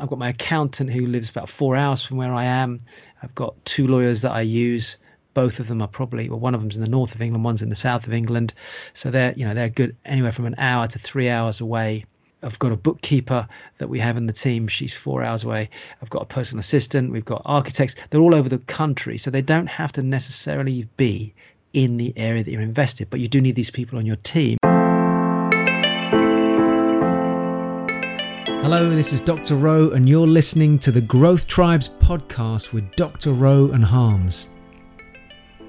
I've got my accountant who lives about four hours from where I am. I've got two lawyers that I use. Both of them are probably well, one of them's in the north of England, one's in the south of England. So they're you know they're good anywhere from an hour to three hours away. I've got a bookkeeper that we have in the team. She's four hours away. I've got a personal assistant. We've got architects. They're all over the country. So they don't have to necessarily be in the area that you're invested, but you do need these people on your team. Hello, this is Dr. Rowe, and you're listening to the Growth Tribes podcast with Dr. Rowe and Harms.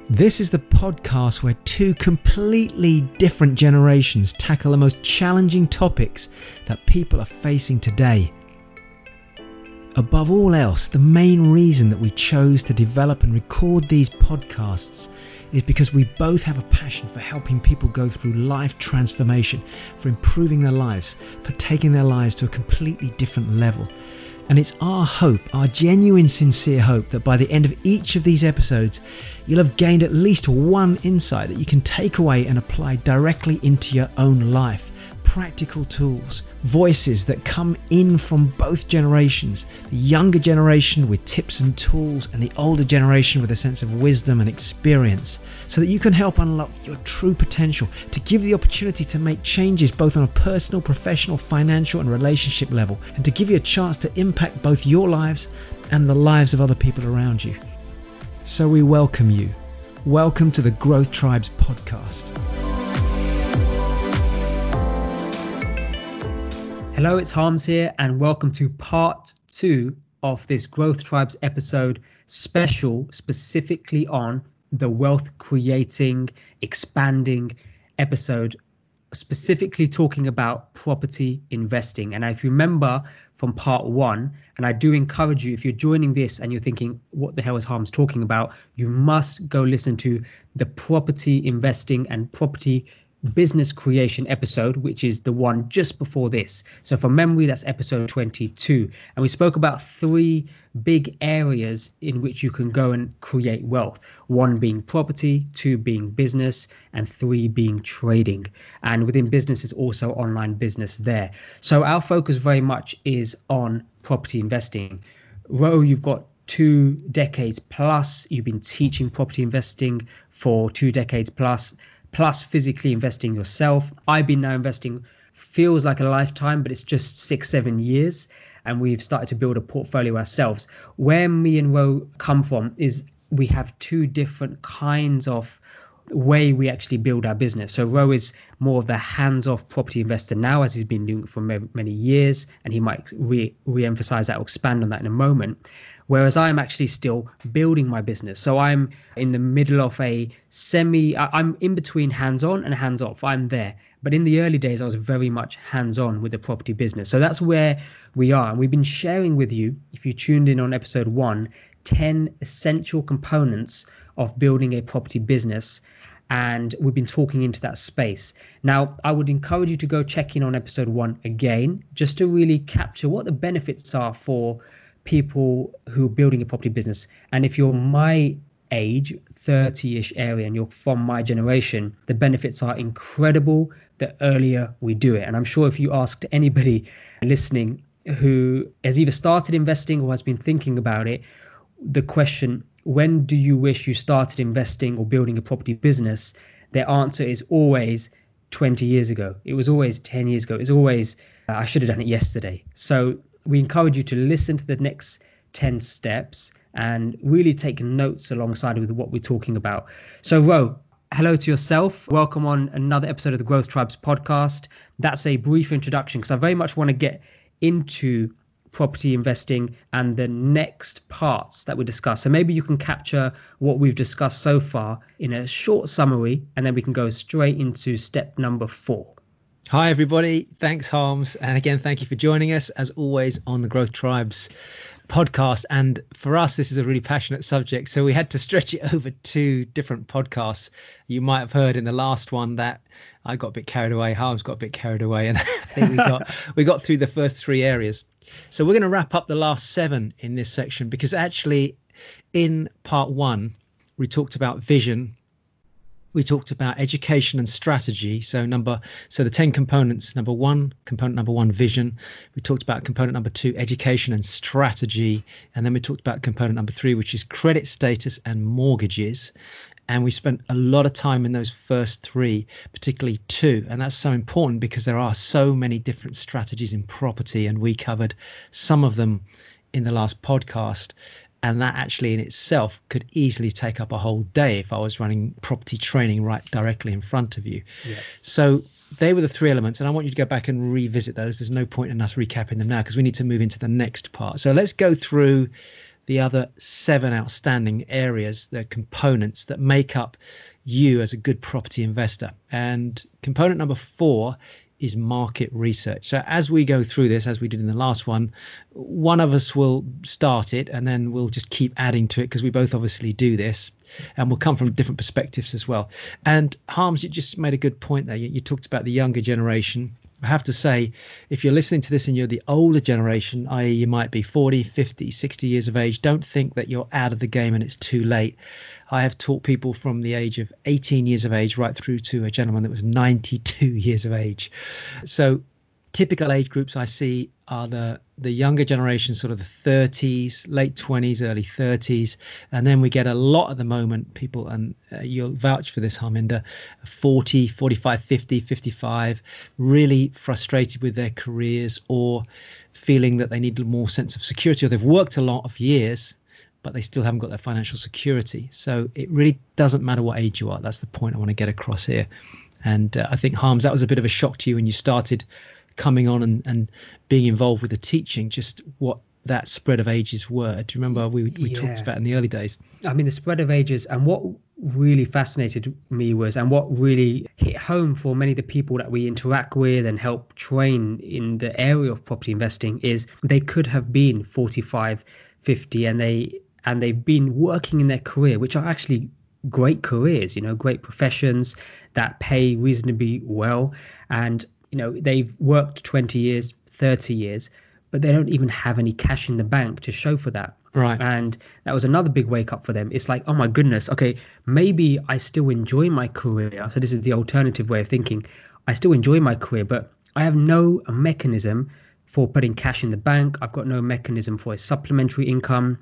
This is the podcast where two completely different generations tackle the most challenging topics that people are facing today. Above all else, the main reason that we chose to develop and record these podcasts is because we both have a passion for helping people go through life transformation, for improving their lives, for taking their lives to a completely different level. And it's our hope, our genuine, sincere hope, that by the end of each of these episodes, you'll have gained at least one insight that you can take away and apply directly into your own life practical tools, voices that come in from both generations the younger generation with tips and tools, and the older generation with a sense of wisdom and experience, so that you can help unlock your true potential to give the opportunity to make changes both on a personal, professional, financial, and relationship level, and to give you a chance to impact both your lives and the lives of other people around you. So we welcome you. Welcome to the Growth Tribes podcast. Hello, it's Harms here, and welcome to part two of this Growth Tribes episode special, specifically on the wealth creating, expanding episode, specifically talking about property investing. And if you remember from part one, and I do encourage you, if you're joining this and you're thinking, what the hell is Harms talking about? You must go listen to the property investing and property business creation episode, which is the one just before this. So, from memory, that's episode 22. And we spoke about three big areas in which you can go and create wealth one being property, two being business, and three being trading. And within business, is also online business there. So, our focus very much is on property investing. Rowe, you've got two decades plus. You've been teaching property investing for two decades plus plus physically investing yourself. I've been now investing feels like a lifetime, but it's just six, seven years. And we've started to build a portfolio ourselves. Where me and Rowe come from is we have two different kinds of way we actually build our business. So Rowe is more of the hands-off property investor now, as he's been doing for many years, and he might re- re-emphasize that or expand on that in a moment whereas I'm actually still building my business. So I'm in the middle of a semi, I'm in between hands on and hands off. I'm there. But in the early days, I was very much hands on with the property business. So that's where we are. And we've been sharing with you, if you tuned in on episode one, 10 essential components of building a property business and we've been talking into that space. Now, I would encourage you to go check in on episode one again, just to really capture what the benefits are for people who are building a property business. And if you're my age, 30 ish area, and you're from my generation, the benefits are incredible the earlier we do it. And I'm sure if you asked anybody listening who has either started investing or has been thinking about it, the question, when do you wish you started investing or building a property business? Their answer is always 20 years ago. It was always 10 years ago. It's always, uh, I should have done it yesterday. So we encourage you to listen to the next 10 steps and really take notes alongside with what we're talking about. So, Rowe, hello to yourself. Welcome on another episode of the Growth Tribes podcast. That's a brief introduction because I very much want to get into property investing and the next parts that we discuss. So maybe you can capture what we've discussed so far in a short summary and then we can go straight into step number four. Hi, everybody. Thanks, Harms. And again, thank you for joining us, as always, on the Growth Tribes podcast. And for us, this is a really passionate subject. So we had to stretch it over two different podcasts. You might have heard in the last one that I got a bit carried away, Harms got a bit carried away, and I think we got we got through the first three areas. So we're going to wrap up the last seven in this section because actually in part one, we talked about vision we talked about education and strategy. So number so the 10 components, number 1, component number 1 vision. We talked about component number 2 education and strategy, and then we talked about component number 3 which is credit status and mortgages. And we spent a lot of time in those first three, particularly two. And that's so important because there are so many different strategies in property, and we covered some of them in the last podcast and that actually in itself could easily take up a whole day if I was running property training right directly in front of you. Yeah. So they were the three elements, and I want you to go back and revisit those. There's no point in us recapping them now because we need to move into the next part. So let's go through the other seven outstanding areas, the components that make up you as a good property investor. And component number four is market research. So as we go through this, as we did in the last one, one of us will start it and then we'll just keep adding to it because we both obviously do this and we'll come from different perspectives as well. And Harms, you just made a good point there. You, you talked about the younger generation. I have to say, if you're listening to this and you're the older generation, i.e., you might be 40, 50, 60 years of age, don't think that you're out of the game and it's too late. I have taught people from the age of 18 years of age right through to a gentleman that was 92 years of age. So, typical age groups I see are the the younger generation, sort of the 30s, late 20s, early 30s, and then we get a lot at the moment people, and uh, you'll vouch for this, Harminder, 40, 45, 50, 55, really frustrated with their careers or feeling that they need more sense of security, or they've worked a lot of years but they still haven't got their financial security. So it really doesn't matter what age you are. That's the point I want to get across here. And uh, I think Harms, that was a bit of a shock to you when you started coming on and, and being involved with the teaching, just what that spread of ages were. Do you remember we, we yeah. talked about in the early days? I mean, the spread of ages and what really fascinated me was, and what really hit home for many of the people that we interact with and help train in the area of property investing is they could have been 45, 50, and they and they've been working in their career, which are actually great careers, you know, great professions that pay reasonably well. And, you know, they've worked 20 years, 30 years, but they don't even have any cash in the bank to show for that. Right. And that was another big wake up for them. It's like, oh my goodness, okay, maybe I still enjoy my career. So this is the alternative way of thinking. I still enjoy my career, but I have no mechanism for putting cash in the bank. I've got no mechanism for a supplementary income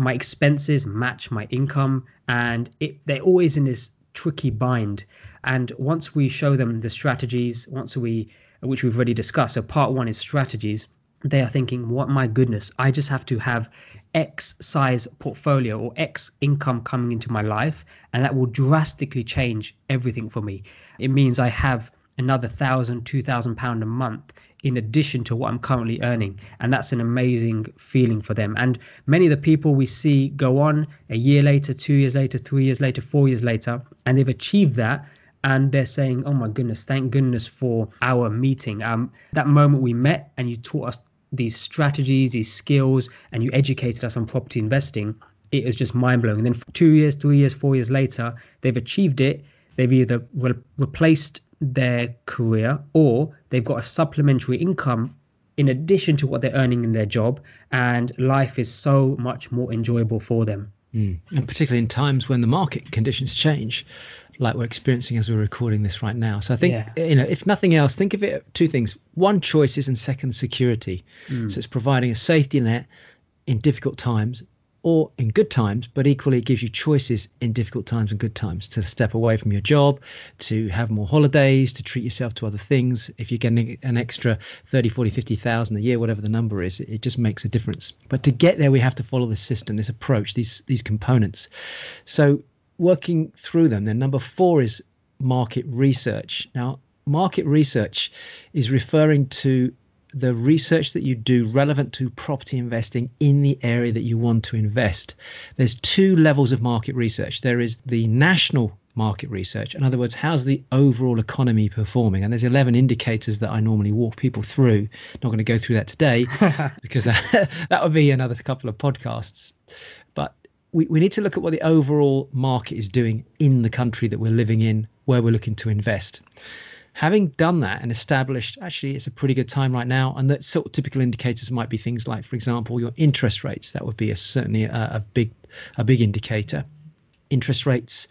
my expenses match my income and it, they're always in this tricky bind. And once we show them the strategies once we which we've already discussed so part one is strategies they are thinking what my goodness i just have to have x size portfolio or x income coming into my life and that will drastically change everything for me. It means i have another thousand two thousand pound a month in addition to what I'm currently earning. And that's an amazing feeling for them. And many of the people we see go on a year later, two years later, three years later, four years later, and they've achieved that. And they're saying, oh my goodness, thank goodness for our meeting. Um, that moment we met and you taught us these strategies, these skills, and you educated us on property investing. It is just mind blowing. And then two years, three years, four years later, they've achieved it. They've either re- replaced their career or they've got a supplementary income in addition to what they're earning in their job and life is so much more enjoyable for them mm. and particularly in times when the market conditions change like we're experiencing as we're recording this right now so i think yeah. you know if nothing else think of it two things one choices and second security mm. so it's providing a safety net in difficult times or in good times, but equally it gives you choices in difficult times and good times to step away from your job, to have more holidays, to treat yourself to other things. If you're getting an extra 30, 40, 50,000 a year, whatever the number is, it just makes a difference. But to get there, we have to follow this system, this approach, these, these components. So working through them, then number four is market research. Now, market research is referring to the research that you do relevant to property investing in the area that you want to invest. There's two levels of market research. There is the national market research. In other words, how's the overall economy performing? And there's 11 indicators that I normally walk people through. Not going to go through that today because that, uh, that would be another couple of podcasts. But we, we need to look at what the overall market is doing in the country that we're living in, where we're looking to invest having done that and established actually it's a pretty good time right now and that sort of typical indicators might be things like for example your interest rates that would be a, certainly a, a big a big indicator interest rates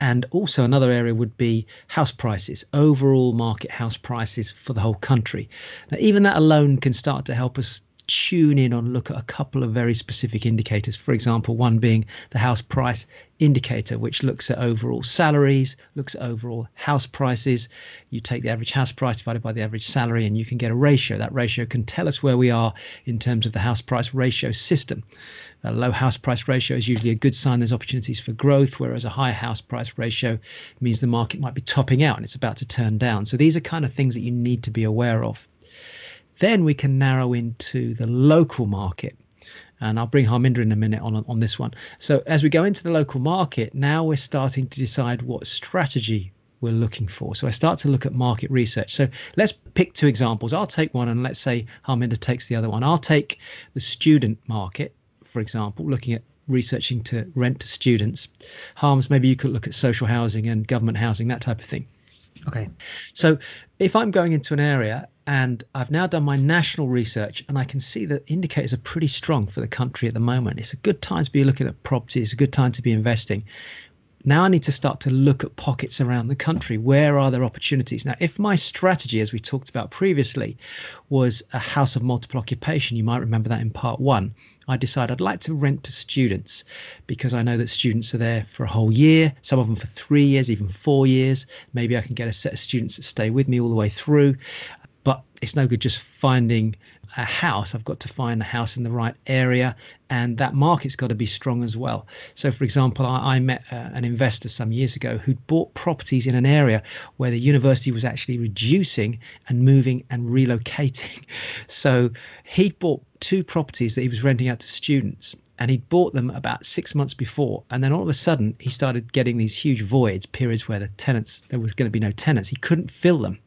And also, another area would be house prices, overall market house prices for the whole country. Now, even that alone can start to help us tune in on look at a couple of very specific indicators. For example, one being the house price indicator, which looks at overall salaries, looks at overall house prices. You take the average house price divided by the average salary, and you can get a ratio. That ratio can tell us where we are in terms of the house price ratio system. A low house price ratio is usually a good sign there's opportunities for growth, whereas a high house price ratio means the market might be topping out and it's about to turn down. So these are kind of things that you need to be aware of. Then we can narrow into the local market. And I'll bring Harminder in a minute on, on this one. So, as we go into the local market, now we're starting to decide what strategy we're looking for. So I start to look at market research. So let's pick two examples. I'll take one and let's say Harminder takes the other one. I'll take the student market, for example, looking at researching to rent to students. Harms, maybe you could look at social housing and government housing, that type of thing. Okay. So if I'm going into an area and I've now done my national research and I can see that indicators are pretty strong for the country at the moment. It's a good time to be looking at property, it's a good time to be investing. Now I need to start to look at pockets around the country. Where are there opportunities? Now, if my strategy, as we talked about previously, was a house of multiple occupation, you might remember that in part one, I decided I'd like to rent to students because I know that students are there for a whole year, some of them for three years, even four years. Maybe I can get a set of students that stay with me all the way through. It's no good just finding a house, I've got to find a house in the right area, and that market's got to be strong as well. So, for example, I, I met uh, an investor some years ago who'd bought properties in an area where the university was actually reducing and moving and relocating. So, he'd bought two properties that he was renting out to students and he'd bought them about six months before and then all of a sudden he started getting these huge voids periods where the tenants there was going to be no tenants he couldn't fill them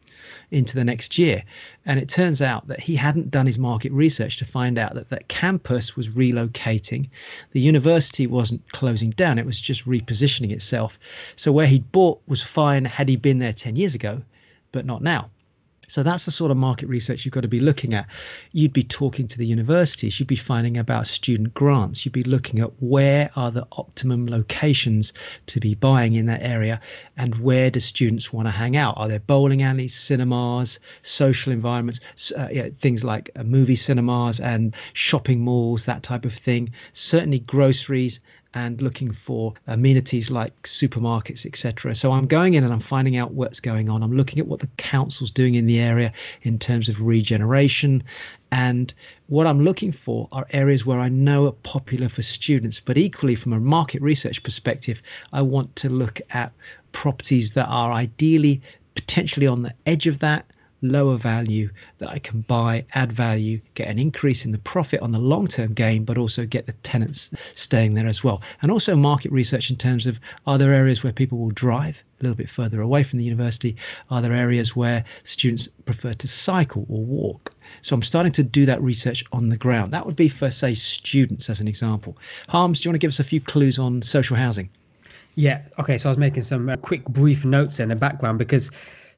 into the next year. And it turns out that he hadn't done his market research to find out that that campus was relocating. The university wasn't closing down, it was just repositioning itself. So where he'd bought was fine had he been there 10 years ago, but not now. So that's the sort of market research you've got to be looking at. You'd be talking to the universities, you'd be finding about student grants, you'd be looking at where are the optimum locations to be buying in that area and where do students want to hang out? Are there bowling alleys, cinemas, social environments, uh, things like uh, movie cinemas and shopping malls, that type of thing? Certainly groceries and looking for amenities like supermarkets, etc. So I'm going in and I'm finding out what's going on. I'm looking at what the council's doing in the area in terms of regeneration. And what I'm looking for are areas where I know are popular for students. But equally, from a market research perspective, I want to look at properties that are ideally potentially on the edge of that lower value that I can buy, add value, get an increase in the profit on the long term gain, but also get the tenants staying there as well. And also market research in terms of are there areas where people will drive a little bit further away from the university? Are there areas where students prefer to cycle or walk? So I'm starting to do that research on the ground. That would be for, say, students as an example. Harms, do you want to give us a few clues on social housing? Yeah. Okay. So I was making some uh, quick, brief notes in the background because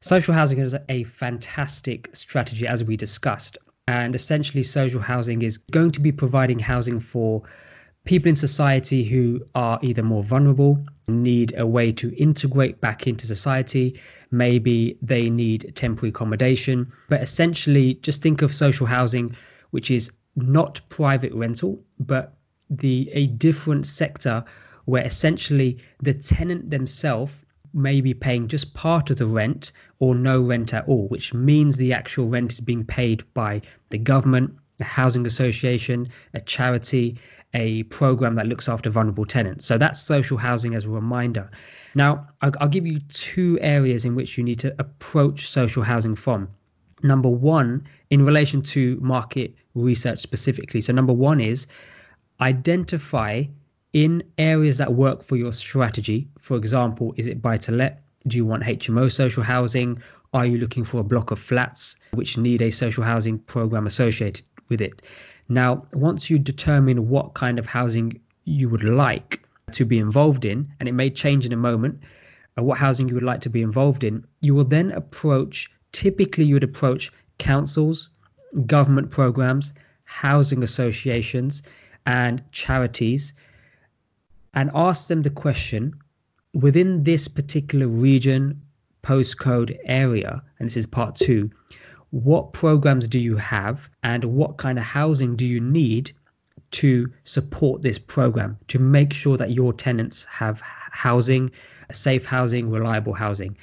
Social housing is a fantastic strategy, as we discussed. And essentially, social housing is going to be providing housing for people in society who are either more vulnerable, need a way to integrate back into society, maybe they need temporary accommodation. But essentially, just think of social housing, which is not private rental, but the a different sector where essentially the tenant themselves may be paying just part of the rent or no rent at all, which means the actual rent is being paid by the government, a housing association, a charity, a program that looks after vulnerable tenants. So that's social housing as a reminder. Now, I'll, I'll give you two areas in which you need to approach social housing from. Number one, in relation to market research specifically. So, number one is identify in areas that work for your strategy. For example, is it buy to let? Do you want HMO social housing? Are you looking for a block of flats which need a social housing program associated with it? Now, once you determine what kind of housing you would like to be involved in, and it may change in a moment, uh, what housing you would like to be involved in, you will then approach, typically, you would approach councils, government programs, housing associations, and charities and ask them the question within this particular region, postcode area, and this is part two, what programs do you have and what kind of housing do you need to support this program to make sure that your tenants have housing, safe housing, reliable housing?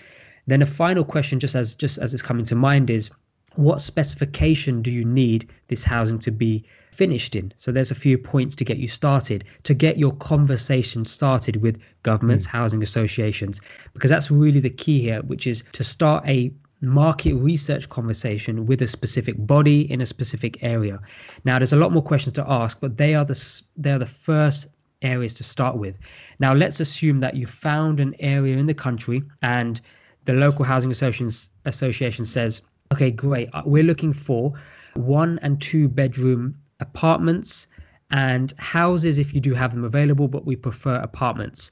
Then a final question, just as just as it's coming to mind, is what specification do you need this housing to be finished in? So there's a few points to get you started, to get your conversation started with governments, mm. housing associations, because that's really the key here, which is to start a market research conversation with a specific body in a specific area. Now there's a lot more questions to ask, but they are the they are the first areas to start with. Now let's assume that you found an area in the country and the local housing association association says Okay, great. Uh, we're looking for one and two bedroom apartments and houses if you do have them available, but we prefer apartments.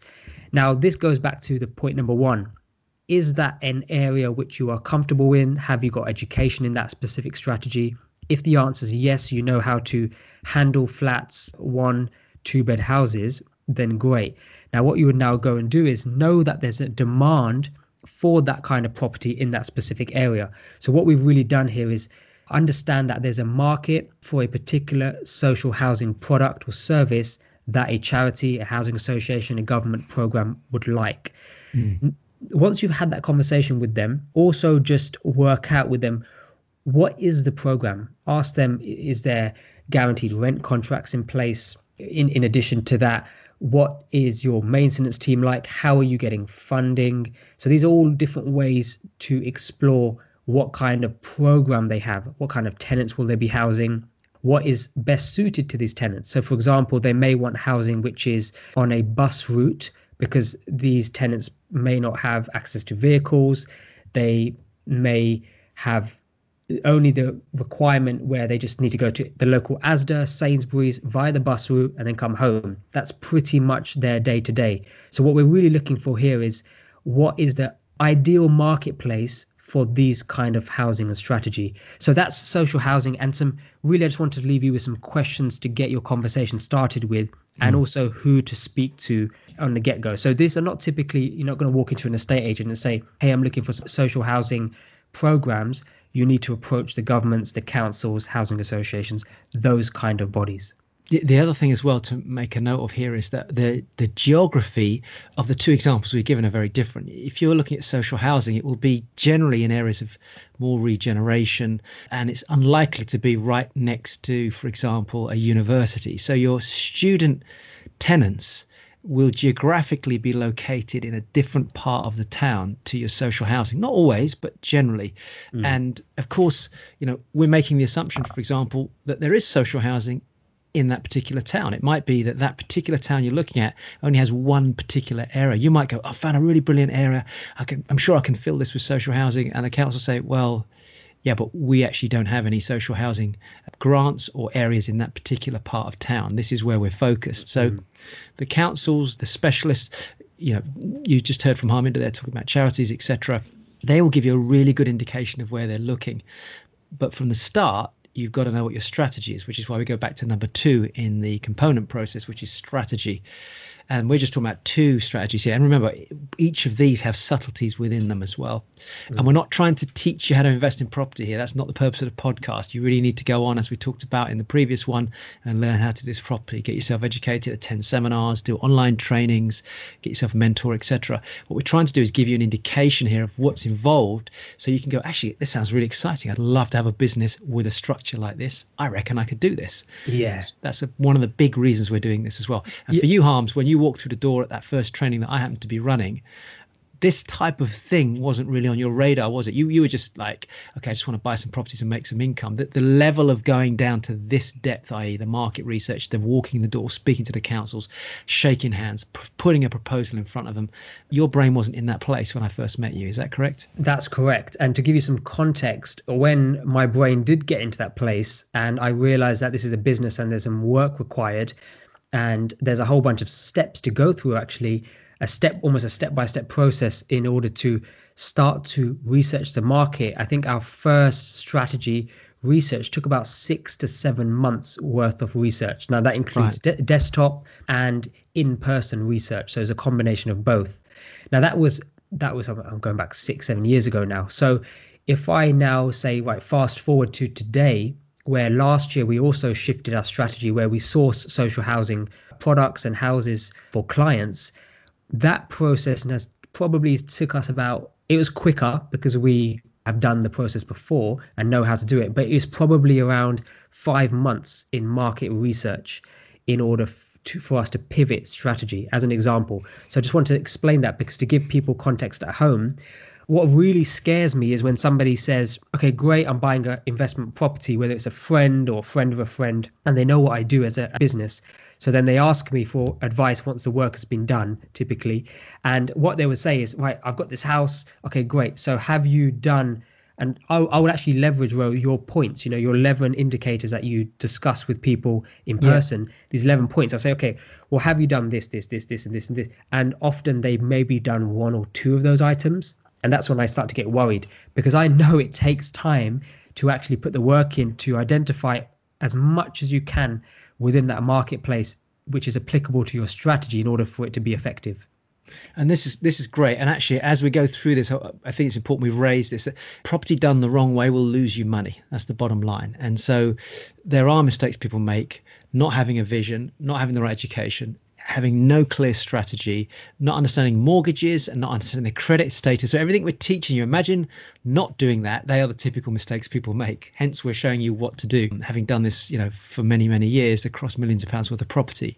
Now, this goes back to the point number one. Is that an area which you are comfortable in? Have you got education in that specific strategy? If the answer is yes, you know how to handle flats, one, two bed houses, then great. Now, what you would now go and do is know that there's a demand for that kind of property in that specific area. So, what we've really done here is understand that there's a market for a particular social housing product or service that a charity, a housing association, a government program would like. Mm. Once you've had that conversation with them, also just work out with them what is the program. Ask them, is there guaranteed rent contracts in place? In, in addition to that, what is your maintenance team like? How are you getting funding? So these are all different ways to explore what kind of program they have what kind of tenants will they be housing what is best suited to these tenants. So for example they may want housing which is on a bus route because these tenants may not have access to vehicles. They may have only the requirement where they just need to go to the local Asda, Sainsbury's via the bus route and then come home. That's pretty much their day to day. So, what we're really looking for here is what is the ideal marketplace for these kind of housing and strategy. So that's social housing and some really I just wanted to leave you with some questions to get your conversation started with and mm. also who to speak to on the get-go. So these are not typically you're not going to walk into an estate agent and say, "Hey, I'm looking for social housing programs." You need to approach the governments, the councils, housing associations, those kind of bodies. The, the other thing as well to make a note of here is that the the geography of the two examples we've given are very different. If you're looking at social housing, it will be generally in areas of more regeneration, and it's unlikely to be right next to, for example, a university. So your student tenants will geographically be located in a different part of the town to your social housing. Not always, but generally. Mm. And of course, you know, we're making the assumption, for example, that there is social housing in that particular town. It might be that that particular town you're looking at only has one particular area. You might go, I found a really brilliant area. I can, I'm sure I can fill this with social housing. And the council say, well, yeah, but we actually don't have any social housing grants or areas in that particular part of town. This is where we're focused. So mm. the councils, the specialists, you know, you just heard from Harminder, they're talking about charities, etc. They will give you a really good indication of where they're looking. But from the start, you've got to know what your strategy is, which is why we go back to number two in the component process, which is strategy. And we're just talking about two strategies here. And remember, each of these have subtleties within them as well. Mm. And we're not trying to teach you how to invest in property here. That's not the purpose of the podcast. You really need to go on, as we talked about in the previous one, and learn how to do this properly. Get yourself educated, attend seminars, do online trainings, get yourself a mentor, etc. What we're trying to do is give you an indication here of what's involved so you can go, actually, this sounds really exciting. I'd love to have a business with a structure like this. I reckon I could do this. Yeah. That's, that's a, one of the big reasons we're doing this as well. And yeah. for you, Harms, when you walk through the door at that first training that I happened to be running, this type of thing wasn't really on your radar, was it? You you were just like, okay, I just want to buy some properties and make some income. That the level of going down to this depth, i.e., the market research, the walking the door, speaking to the councils, shaking hands, p- putting a proposal in front of them, your brain wasn't in that place when I first met you. Is that correct? That's correct. And to give you some context, when my brain did get into that place, and I realized that this is a business and there's some work required, and there's a whole bunch of steps to go through actually a step almost a step by step process in order to start to research the market i think our first strategy research took about six to seven months worth of research. Now that includes right. de- desktop and in-person research. So it's a combination of both. Now that was that was I'm going back six seven years ago now. So if I now say right, fast forward to today, where last year we also shifted our strategy where we source social housing products and houses for clients, that process has probably took us about it was quicker because we have done the process before and know how to do it, but it's probably around five months in market research in order to, for us to pivot strategy as an example. So I just want to explain that because to give people context at home, what really scares me is when somebody says, okay, great, I'm buying an investment property, whether it's a friend or a friend of a friend, and they know what I do as a business. So then they ask me for advice once the work has been done, typically. And what they would say is, right, I've got this house. Okay, great. So have you done and I, I would actually leverage Rowe, your points you know your 11 indicators that you discuss with people in person yeah. these 11 points i say okay well have you done this this this this and this and this and often they've maybe done one or two of those items and that's when i start to get worried because i know it takes time to actually put the work in to identify as much as you can within that marketplace which is applicable to your strategy in order for it to be effective and this is this is great. And actually, as we go through this, I think it's important we raise this. Property done the wrong way will lose you money. That's the bottom line. And so, there are mistakes people make: not having a vision, not having the right education, having no clear strategy, not understanding mortgages and not understanding the credit status. So everything we're teaching you, imagine not doing that. They are the typical mistakes people make. Hence, we're showing you what to do, having done this, you know, for many, many years across millions of pounds worth of property.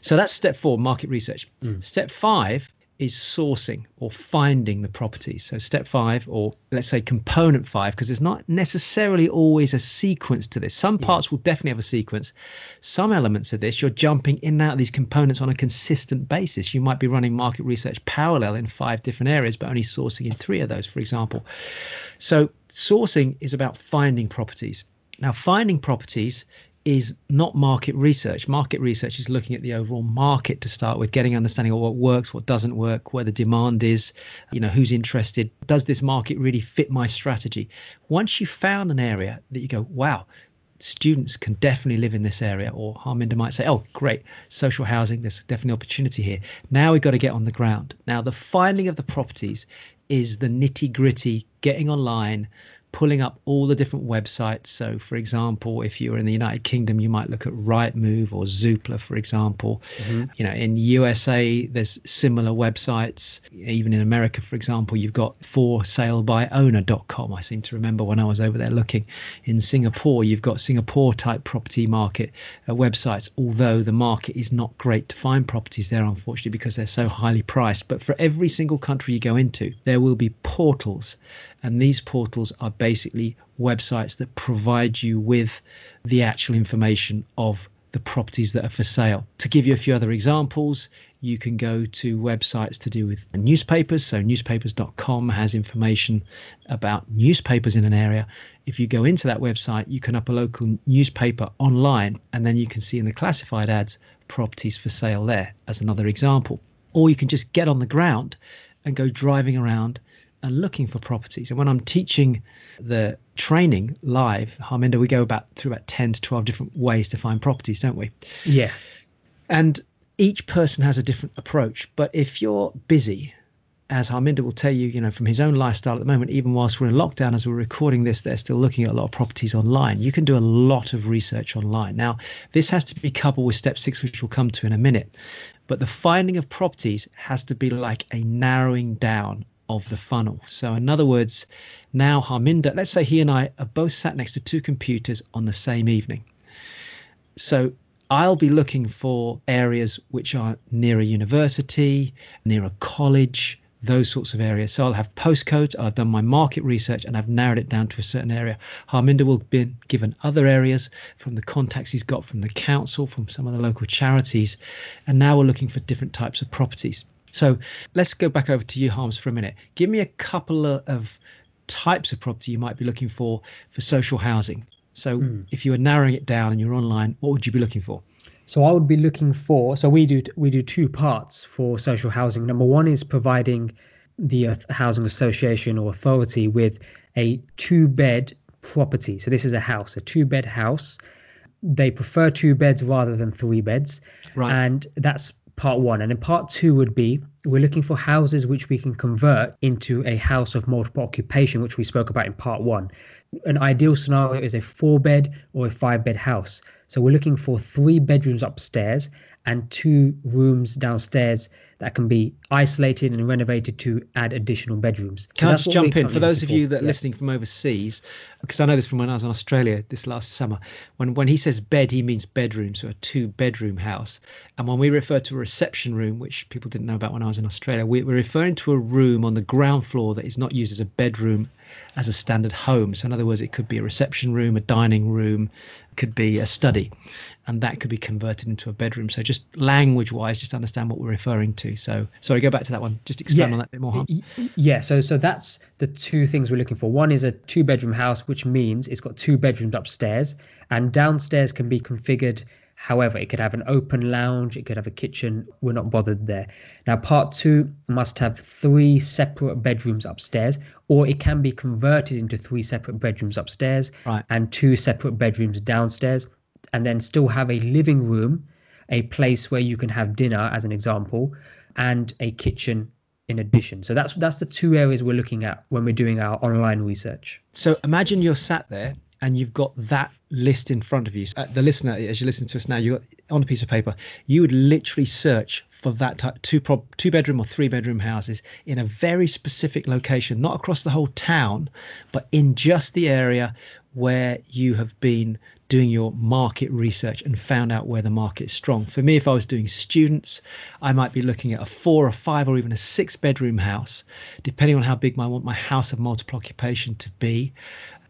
So that's step four, market research. Mm. Step five is sourcing or finding the properties. So, step five, or let's say component five, because there's not necessarily always a sequence to this. Some parts will definitely have a sequence. Some elements of this, you're jumping in and out of these components on a consistent basis. You might be running market research parallel in five different areas, but only sourcing in three of those, for example. So, sourcing is about finding properties. Now, finding properties is not market research. Market research is looking at the overall market to start with, getting understanding of what works, what doesn't work, where the demand is, you know, who's interested. Does this market really fit my strategy? Once you've found an area that you go, wow, students can definitely live in this area, or Harminder might say, oh, great, social housing, there's definitely opportunity here. Now we've got to get on the ground. Now, the finding of the properties is the nitty gritty, getting online, pulling up all the different websites. So, for example, if you're in the United Kingdom, you might look at Rightmove or Zoopla, for example. Mm-hmm. You know, in USA, there's similar websites. Even in America, for example, you've got forsalebyowner.com. I seem to remember when I was over there looking. In Singapore, you've got Singapore type property market uh, websites, although the market is not great to find properties there, unfortunately, because they're so highly priced. But for every single country you go into, there will be portals and these portals are basically websites that provide you with the actual information of the properties that are for sale. To give you a few other examples, you can go to websites to do with newspapers. So, newspapers.com has information about newspapers in an area. If you go into that website, you can up a local newspaper online, and then you can see in the classified ads properties for sale there, as another example. Or you can just get on the ground and go driving around and looking for properties. And when I'm teaching the training live, Harminder, we go about through about 10 to 12 different ways to find properties, don't we? Yeah. And each person has a different approach. But if you're busy, as Harminder will tell you, you know, from his own lifestyle at the moment, even whilst we're in lockdown, as we're recording this, they're still looking at a lot of properties online. You can do a lot of research online. Now, this has to be coupled with step six, which we'll come to in a minute. But the finding of properties has to be like a narrowing down of the funnel. So, in other words, now Harminder, let's say he and I are both sat next to two computers on the same evening. So, I'll be looking for areas which are near a university, near a college, those sorts of areas. So I'll have postcodes, have done my market research, and I've narrowed it down to a certain area. Harminder will be given other areas from the contacts he's got from the council, from some of the local charities, and now we're looking for different types of properties. So let's go back over to you, Harms, for a minute. Give me a couple of types of property you might be looking for for social housing. So mm. if you were narrowing it down and you're online, what would you be looking for? So I would be looking for. So we do we do two parts for social housing. Number one is providing the housing association or authority with a two bed property. So this is a house, a two bed house. They prefer two beds rather than three beds. Right. And that's part one. And then part two would be we're looking for houses which we can convert into a house of multiple occupation, which we spoke about in part one. An ideal scenario is a four bed or a five bed house. So we're looking for three bedrooms upstairs and two rooms downstairs that can be isolated and renovated to add additional bedrooms. Can so I just jump in for those of you that are yeah. listening from overseas? Because I know this from when I was in Australia this last summer. When when he says bed, he means bedroom, so a two bedroom house. And when we refer to a reception room, which people didn't know about when I was in Australia, we, we're referring to a room on the ground floor that is not used as a bedroom as a standard home. So in other words, it could be a reception room, a dining room, could be a study, and that could be converted into a bedroom. So just language wise, just understand what we're referring to. So sorry, go back to that one. Just expand Yeah. on that a bit more. Huh? Yeah, so so that's the two things we're looking for. One is a two bedroom house, which means it's got two bedrooms upstairs, and downstairs can be configured however. It could have an open lounge, it could have a kitchen. We're not bothered there. Now, part two must have three separate bedrooms upstairs, or it can be converted into three separate bedrooms upstairs Right. and two separate bedrooms downstairs, and then still have a living room, a place where you can have dinner, as an example, and a kitchen in addition. So that's that's the two areas we're looking at when we're doing our online research. So imagine you're sat there and you've got that list in front of you. Uh, the listener, as you listen to us now, you got on a piece of paper. You would literally search for that type two prob, two bedroom or three bedroom houses in a very specific location, not across the whole town, but in just the area where you have been doing your market research and found out where the market is strong. For me, if I was doing students, I might be looking at a four or five or even a six bedroom house, depending on how big I want my house of multiple occupation to be.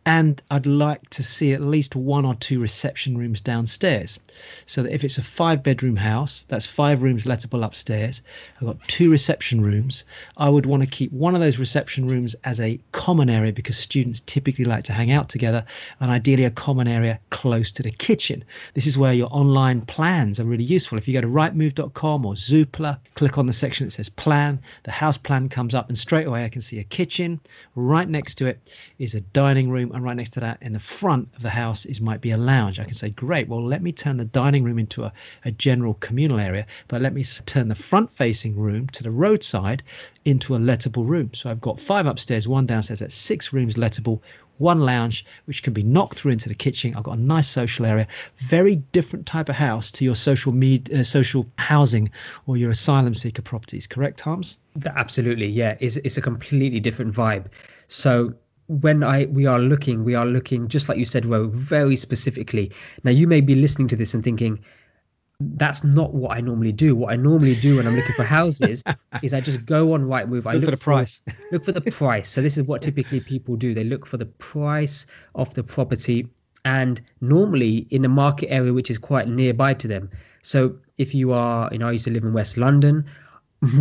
And I'd like to see at least one or two reception rooms downstairs. So that if it's a five bedroom house, that's five rooms lettable upstairs. I've got two reception rooms. I would want to keep one of those reception rooms as a common area because students typically like to hang out together, and ideally a common area close to the kitchen. This is where your online plans are really useful. If you go to rightmove.com or Zoopla, click on the section that says plan, the house plan comes up, and straight away I can see a kitchen. Right next to it is a dining room, and right next to that in the front of the house is might be a lounge. I can say, great, well, let me turn the dining room into a, a general communal area, but let me turn the front facing room to the roadside into a lettable room. So I've got five upstairs, one downstairs, that's six rooms lettable, one lounge which can be knocked through into the kitchen. I've got a nice social area, very different type of house to your social med- uh, social housing or your asylum seeker properties. Correct, Harms? Absolutely, yeah. It's it's a completely different vibe. So when I we are looking, we are looking just like you said, Rowe, very specifically. Now you may be listening to this and thinking, that's not what I normally do. What I normally do when I'm looking for houses is I just go on Rightmove. I Look look for the price. look for the price. So this is what typically people do. They look for the price of the property and normally in the market area which is quite nearby to them. So if you are, you know, I used to live in West London.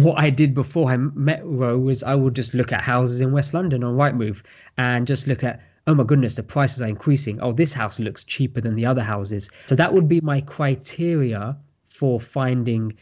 What I did before I met Rowe was I would just look at houses in West London on Rightmove and just look at, oh my goodness, the prices are increasing. Oh, this house looks cheaper than the other houses. So that would be my criteria for finding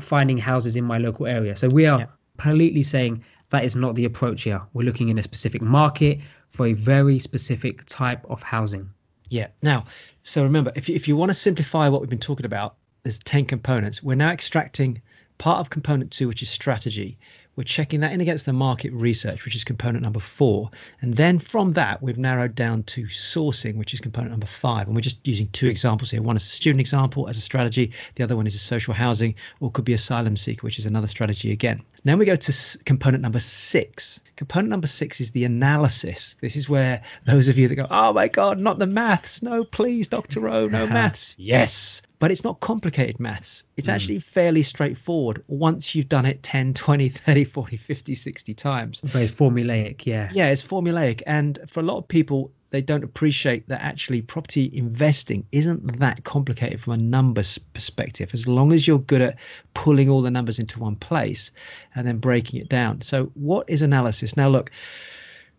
finding houses in my local area. So we are Yeah. completely saying that is not the approach here. We're looking in a specific market for a very specific type of housing. Yeah. Now, so remember, if you, if you want to simplify what we've been talking about, there's 10 components. We're now extracting part of component two, which is strategy. We're checking that in against the market research, which is component number four. And then from that, we've narrowed down to sourcing, which is component number five. And we're just using two examples here. One is a student example as a strategy. The other one is a social housing or could be asylum seeker, which is another strategy again. Now we go to s- component number six. Component number six is the analysis. This is where those of you that go, oh my God, not the maths. No, please, Dr. O, no maths. Yes. But it's not complicated maths. It's hmm. actually fairly straightforward once you've done it 10, 20, 30, 40, 50, 60 times. Very formulaic, yeah. Yeah, it's formulaic. And for a lot of people, they don't appreciate that actually property investing isn't that complicated from a numbers perspective, as long as you're good at pulling all the numbers into one place and then breaking it down. So, what is analysis? Now, look,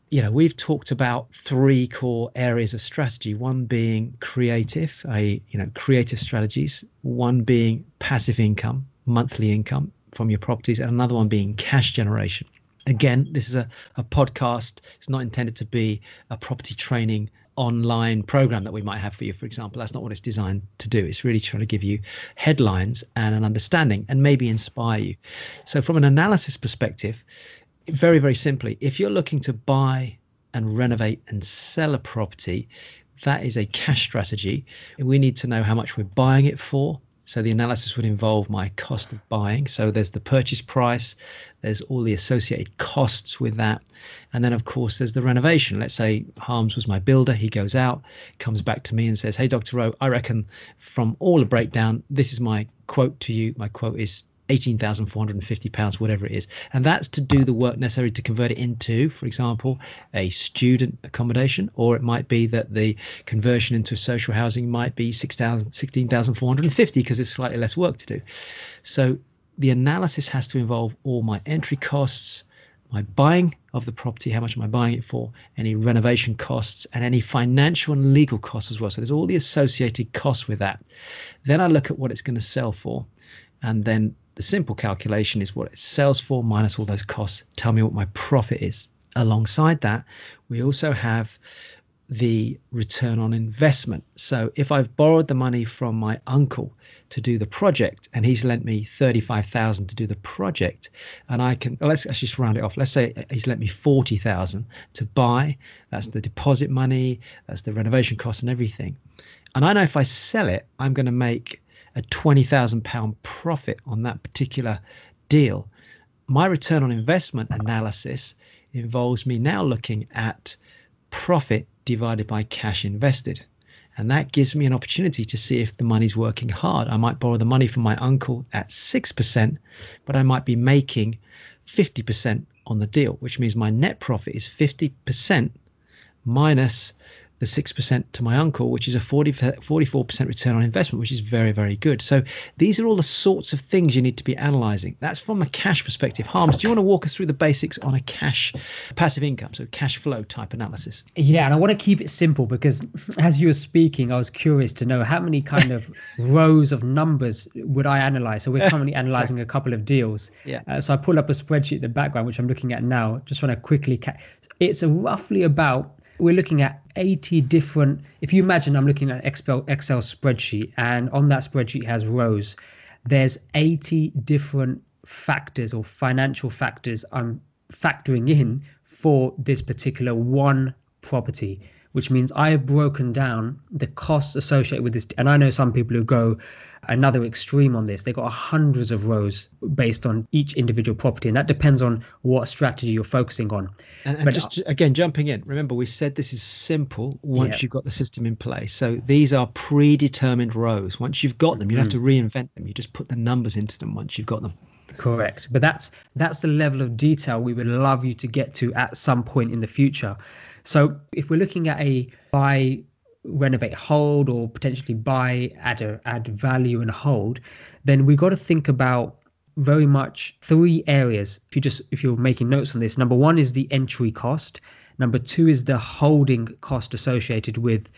you know, we've talked about three core areas of strategy. One being creative, a you know, creative strategies. One being passive income, monthly income from your properties, and another one being cash generation. Again, this is a, a podcast. It's not intended to be a property training online program that we might have for you, for example. That's not what it's designed to do. It's really trying to give you headlines and an understanding and maybe inspire you. So, from an analysis perspective, very, very simply, if you're looking to buy and renovate and sell a property, that is a cash strategy. We need to know how much we're buying it for. So the analysis would involve my cost of buying. So there's the purchase price, there's all the associated costs with that. And then, of course, there's the renovation. Let's say Harms was my builder. He goes out, comes back to me and says, Hey, Dr. Rowe, I reckon from all the breakdown, this is my quote to you. My quote is 18,450 pounds, whatever it is. And that's to do the work necessary to convert it into, for example, a student accommodation, or it might be that the conversion into social housing might be 16,450 because it's slightly less work to do. So the analysis has to involve all my entry costs, my buying of the property, how much am I buying it for, any renovation costs, and any financial and legal costs as well. So there's all the associated costs with that. Then I look at what it's going to sell for, and then the simple calculation is what it sells for minus all those costs. Tell me what my profit is. Alongside that, we also have the return on investment. So if I've borrowed the money from my uncle to do the project and he's lent me 35,000 to do the project and I can let's, let's just round it off. Let's say he's lent me 40,000 to buy. That's the deposit money, that's the renovation cost and everything. And I know if I sell it, I'm going to make a £20,000 profit on that particular deal. My return on investment analysis involves me now looking at profit divided by cash invested. And that gives me an opportunity to see if the money's working hard. I might borrow the money from my uncle at 6%, but I might be making 50% on the deal, which means my net profit is 50% minus the 6% to my uncle, which is a 40, 44% return on investment, which is very, very good. So these are all the sorts of things you need to be analyzing. That's from a cash perspective. Harms, do you want to walk us through the basics on a cash passive income, so cash flow type analysis? Yeah, and I want to keep it simple because as you were speaking, I was curious to know how many kind of rows of numbers would I analyze. So we're currently analyzing a couple of deals. Yeah. Uh, so I pull up a spreadsheet in the background, which I'm looking at now. Just want to quickly. Ca- it's roughly about we're looking at 80 different if you imagine i'm looking at excel excel spreadsheet and on that spreadsheet has rows. There's 80 different factors or financial factors i'm factoring in for this particular one property which means I have broken down the costs associated with this. And I know some people who go another extreme on this. They've got hundreds of rows based on each individual property. And that depends on what strategy you're focusing on. And, and but, just again, jumping in, remember, we said this is simple once yeah. you've got the system in place. So these are predetermined rows. Once you've got them, you don't mm. have to reinvent them. You just put the numbers into them once you've got them correct but that's that's the level of detail we would love you to get to at some point in the future so if we're looking at a buy, renovate, hold, or potentially buy, add a, add value and hold, then we've got to think about very much three areas. If you just if you're making notes on this, number one is the entry cost. Number two is the holding cost associated with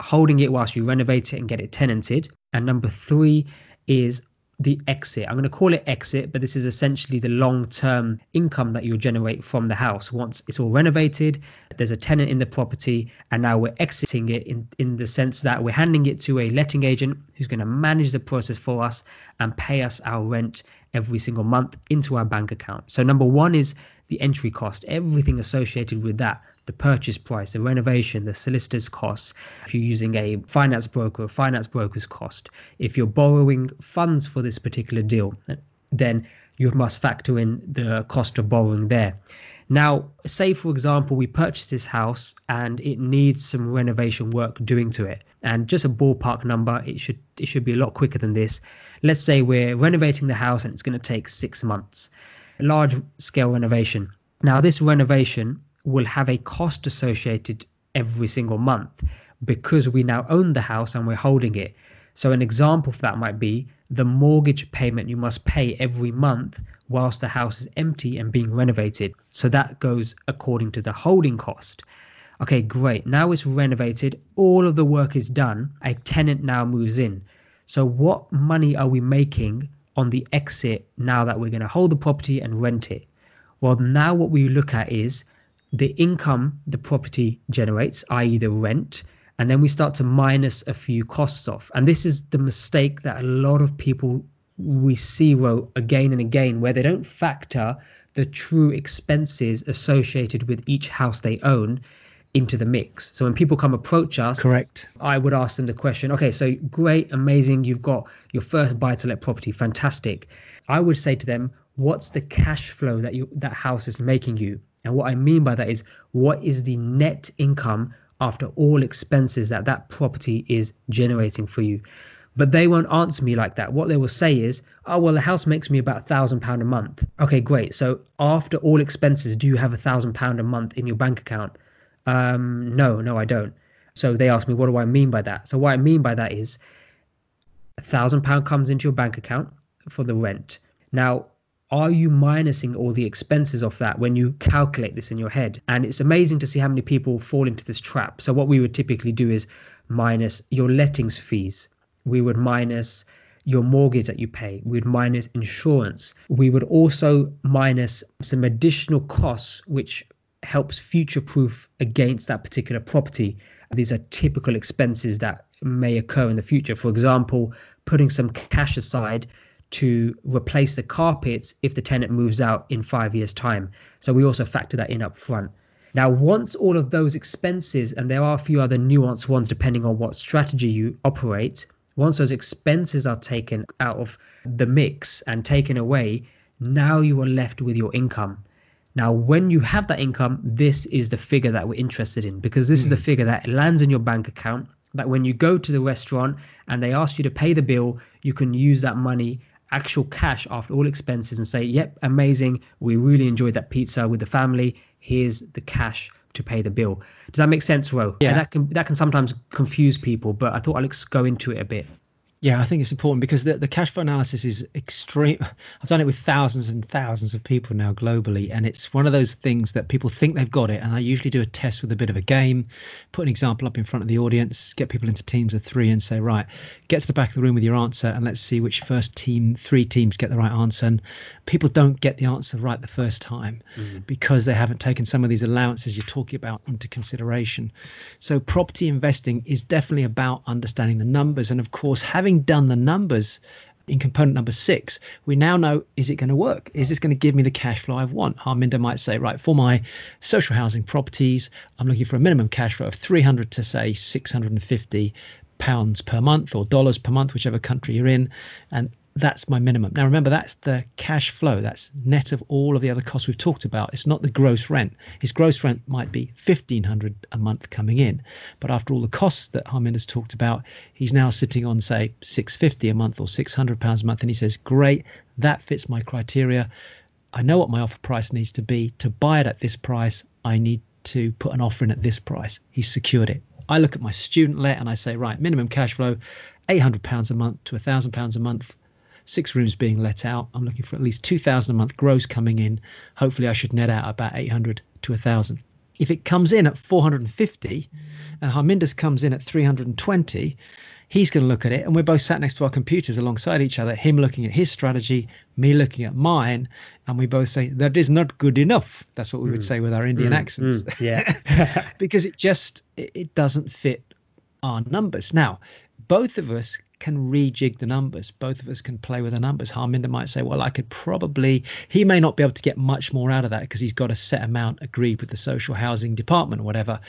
holding it whilst you renovate it and get it tenanted. And number three is the exit. I'm going to call it exit, but this is essentially the long term income that you'll generate from the house. Once it's all renovated, there's a tenant in the property, and now we're exiting it in, in the sense that we're handing it to a letting agent who's going to manage the process for us and pay us our rent every single month into our bank account. So, number one is the entry cost, everything associated with that the purchase price, the renovation, the solicitor's costs. If you're using a finance broker, a finance broker's cost. If you're borrowing funds for this particular deal, then you must factor in the cost of borrowing there. Now, say for example, we purchase this house and it needs some renovation work doing to it. And just a ballpark number, it should it should be a lot quicker than this. Let's say we're renovating the house and it's going to take six months. Large scale renovation. Now, this renovation will have a cost associated every single month because we now own the house and we're holding it. So, an example for that might be the mortgage payment you must pay every month whilst the house is empty and being renovated. So, that goes according to the holding cost. Okay, great. Now it's renovated, all of the work is done. A tenant now moves in. So, what money are we making on the exit now that we're going to hold the property and rent it? Well, now what we look at is the income the property generates, i.e., the rent, and then we start to minus a few costs off. And this is the mistake that a lot of people we see Rowe again and again, where they don't factor the true expenses associated with each house they own into the mix. So when people come approach us, correct, I would ask them the question, okay, so great, amazing, you've got your first buy to let property, fantastic. I would say to them, what's the cash flow that you that house is making you? And what I mean by that is what is the net income after all expenses that that property is generating for you? But they won't answer me like that. What they will say is, oh, well, the house makes me about a thousand pound a month. Okay, great. So after all expenses, do you have a thousand pound a month in your bank account? Um, no, no, I don't. So they ask me, what do I mean by that? So what I mean by that is a thousand pound comes into your bank account for the rent. Now, are you minusing all the expenses of that when you calculate this in your head? And it's amazing to see how many people fall into this trap. So what we would typically do is minus your lettings fees. We would minus your mortgage that you pay. We'd minus insurance. We would also minus some additional costs which helps future proof against that particular property. These are typical expenses that may occur in the future. For example, putting some cash aside to replace the carpets if the tenant moves out in five years' time. So we also factor that in up front. Now, once all of those expenses, and there are a few other nuanced ones depending on what strategy you operate, once those expenses are taken out of the mix and taken away, now you are left with your income. Now, when you have that income, this is the figure that we're interested in because this mm. is the hmm. figure that lands in your bank account. That when you go to the restaurant and they ask you to pay the bill, you can use that money, actual cash after all expenses, and say, Yep, amazing. We really enjoyed that pizza with the family. Here's the cash to pay the bill. Does that make sense, Rowe? Yeah. And that can that can sometimes confuse people, but I thought I'll go into it a bit. Yeah, I think it's important because the, the cash flow analysis is extreme. I've done it with thousands and thousands of people now globally, and it's one of those things that people think they've got it. And I usually do a test with a bit of a game, put an example up in front of the audience, get people into teams of three, and say, right, get to the back of the room with your answer, and let's see which first team, three teams get the right answer. And people don't get the answer right the first time mm-hmm. because they haven't taken some of these allowances you're talking about into consideration. So, property investing is definitely about understanding the numbers, and of course, having having done the numbers in component number six, we now know is it going to work? Is this going to give me the cash flow I want? Harminder might say, right, for my social housing properties, I'm looking for a minimum cash flow of 300 to say 650 pounds per month or dollars per month, whichever country you're in. And that's my minimum. Now, remember, that's the cash flow. That's net of all of the other costs we've talked about. It's not the gross rent. His gross rent might be 1500 a month coming in. But after all the costs that Harmin has talked about, he's now sitting on, say, 650 a month or 600 pounds a month. And he says, great, that fits my criteria. I know what my offer price needs to be. To buy it at this price, I need to put an offer in at this price. He's secured it. I look at my student let and I say, right, minimum cash flow, £800 a month to £1,000 a month six rooms being let out. I'm looking for at least 2,000 a month gross coming in. Hopefully, I should net out about 800 to 1,000. If it comes in at 450 and Harminder's comes in at 320, he's going to look at it and we're both sat next to our computers alongside each other, him looking at his strategy, me looking at mine, and we both say, that is not good enough. That's what we mm. would say with our Indian mm. accents. Mm. Yeah. because it just, it doesn't fit our numbers. Now, both of us can rejig the numbers. Both of us can play with the numbers. Harminder might say, well, I could probably, he may not be able to get much more out of that because he's got a set amount agreed with the social housing department or whatever.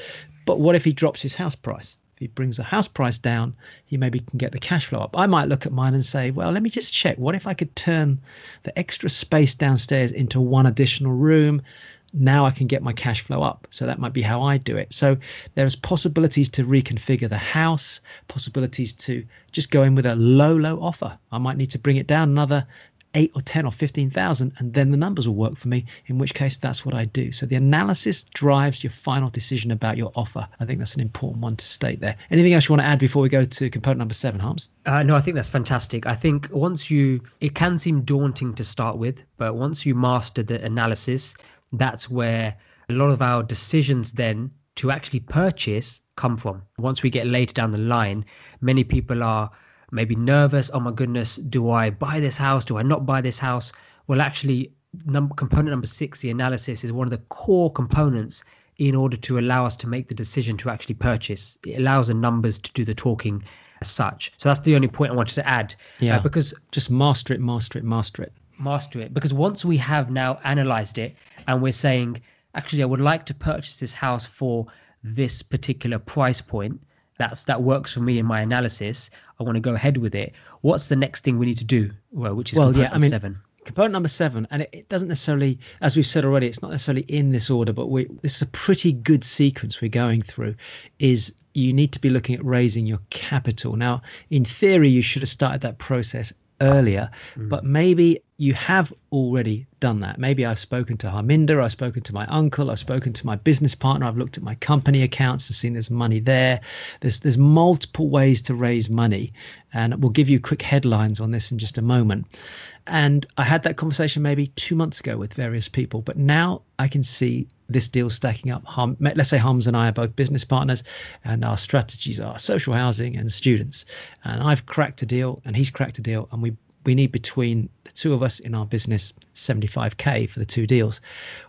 But what if he drops his house price? If he brings the house price down, he maybe can get the cash flow up. I might look at mine and say, well, let me just check. What if I could turn the extra space downstairs into one additional room? Now I can get my cash flow up. So that might be how I do it. So there's possibilities to reconfigure the house, possibilities to just go in with a low, low offer. I might need to bring it down another eight or 10 or 15,000 and then the numbers will work for me, in which case that's what I do. So the analysis drives your final decision about your offer. I think that's an important one to state there. Anything else you want to add before we go to component number seven, Harms? Uh, no, I think that's fantastic. I think once you, it can seem daunting to start with, but once you master the analysis, that's where a lot of our decisions then to actually purchase come from. Once we get later down the line, many people are maybe nervous. Oh my goodness, do I buy this house? Do I not buy this house? Well, actually, number component number six, the analysis, is one of the core components in order to allow us to make the decision to actually purchase. It allows the numbers to do the talking as such. So that's the only point I wanted to add. Uh, yeah. Uh, because just master it, master it, master it. Master it. Because once we have now analyzed it and we're saying, actually, I would like to purchase this house for this particular price point. That's that works for me in my analysis. I want to go ahead with it. What's the next thing we need to do? Well, which is well, yeah, I mean, seven component number seven, and it, it, doesn't necessarily, as we've said already, it's not necessarily in this order, but we, this is a pretty good sequence we're going through. Is you need to be looking at raising your capital. Now, in theory, you should have started that process earlier, mm. but maybe you have already done that. Maybe I've spoken to Harminder, I've spoken to my uncle, I've spoken to my business partner, I've looked at my company accounts and seen there's money there. There's there's multiple ways to raise money, and we'll give you quick headlines on this in just a moment. And I had that conversation maybe two months ago with various people, but now I can see this deal stacking up. Harm, let's say Harms and I are both business partners, and our strategies are social housing and students. And I've cracked a deal, and he's cracked a deal, and we we need between the two of us in our business 75k for the two deals.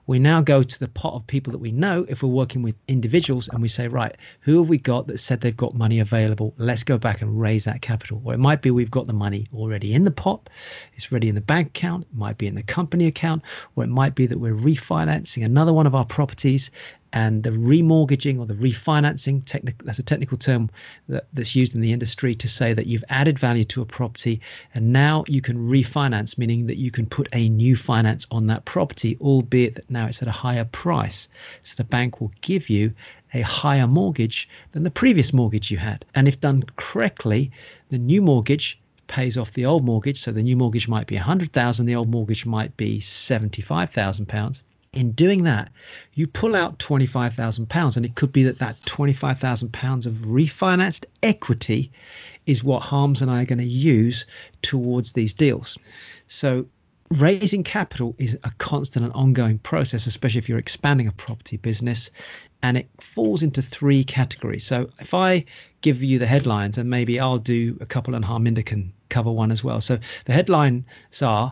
We now go to the pot of people that we know if we're working with individuals and we say right who have we got that said they've got money available? Let's go back and raise that capital. Or it might be we've got the money already in the pot. It's ready in the bank account. It might be in the company account. Or it might be that we're refinancing another one of our properties and the remortgaging or the refinancing technical that's a technical term that, that's used in the industry to say that you've added value to a property and now you can refinance meaning that you can put a new finance on that property albeit that now it's at a higher price. So the bank will give you a higher mortgage than the previous mortgage you had. And if done correctly the new mortgage pays off the old mortgage so the new mortgage might be 100,000 the old mortgage might be 75,000 pounds in doing that, you pull out £25,000, and it could be that that £25,000 of refinanced equity is what Harms and I are going to use towards these deals. So, raising capital is a constant and ongoing process, especially if you're expanding a property business, and it falls into three categories. So, if I give you the headlines, and maybe I'll do a couple, and Harminder can cover one as well. So, the headlines are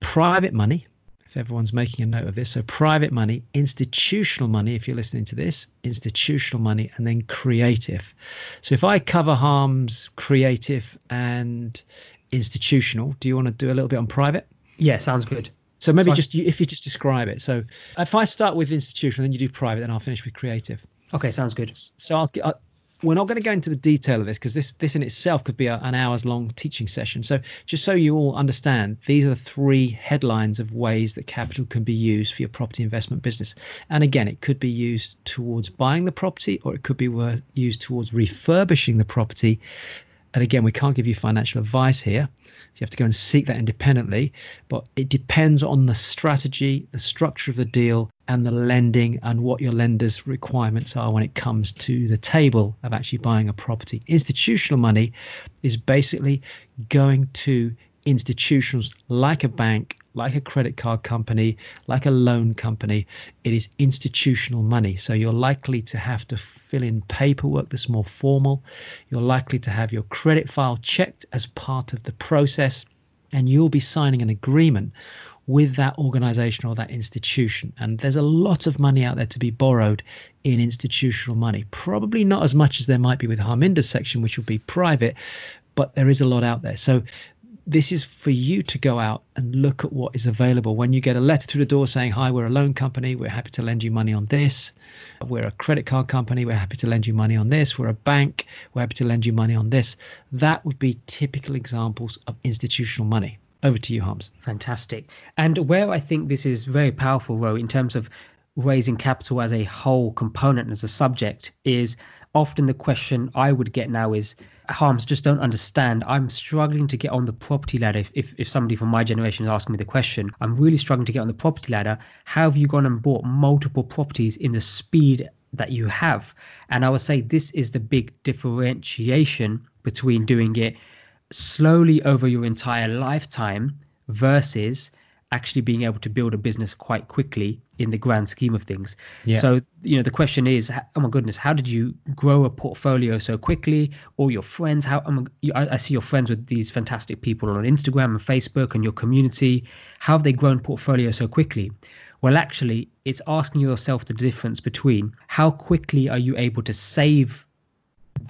private money if everyone's making a note of this. So, private money, institutional money, if you're listening to this, institutional money, and then creative. So, if I cover harms, creative, and institutional, do you want to do a little bit on private? Yeah, sounds good. So maybe so just if you just describe it. So if I start with institutional, then you do private, then I'll finish with creative. Okay, sounds good. So I'll, I'll we're not going to go into the detail of this because this this in itself could be a, an hours long teaching session. So just so you all understand, these are the three headlines of ways that capital can be used for your property investment business. And again, it could be used towards buying the property, or it could be used towards refurbishing the property. And again, we can't give you financial advice here. You have to go and seek that independently. But it depends on the strategy, the structure of the deal, and the lending and what your lender's requirements are when it comes to the table of actually buying a property. Institutional money is basically going to institutions like a bank, like a credit card company, like a loan company. It is institutional money. So you're likely to have to fill in paperwork that's more formal. You're likely to have your credit file checked as part of the process. And you'll be signing an agreement with that organization or that institution. And there's a lot of money out there to be borrowed in institutional money. Probably not as much as there might be with Harminder's section, which will be private, but there is a lot out there. So this is for you to go out and look at what is available. When you get a letter through the door saying, Hi, we're a loan company, we're happy to lend you money on this. We're a credit card company, we're happy to lend you money on this. We're a bank, we're happy to lend you money on this. That would be typical examples of institutional money. Over to you, Harms. Fantastic. And where I think this is very powerful, Rowe, in terms of raising capital as a whole component as a subject is often the question I would get now is harms just don't understand. I'm struggling to get on the property ladder. If, if, if somebody from my generation is asking me the question, I'm really struggling to get on the property ladder. How have you gone and bought multiple properties in the speed that you have? And I would say this is the big differentiation between doing it slowly over your entire lifetime versus actually being able to build a business quite quickly in the grand scheme of things. Yeah. So, you know, the question is, oh my goodness, how did you grow a portfolio so quickly? Or your friends, how um, I, I see your friends with these fantastic people on Instagram and Facebook and your community. How have they grown portfolio so quickly? Well, actually, it's asking yourself the difference between how quickly are you able to save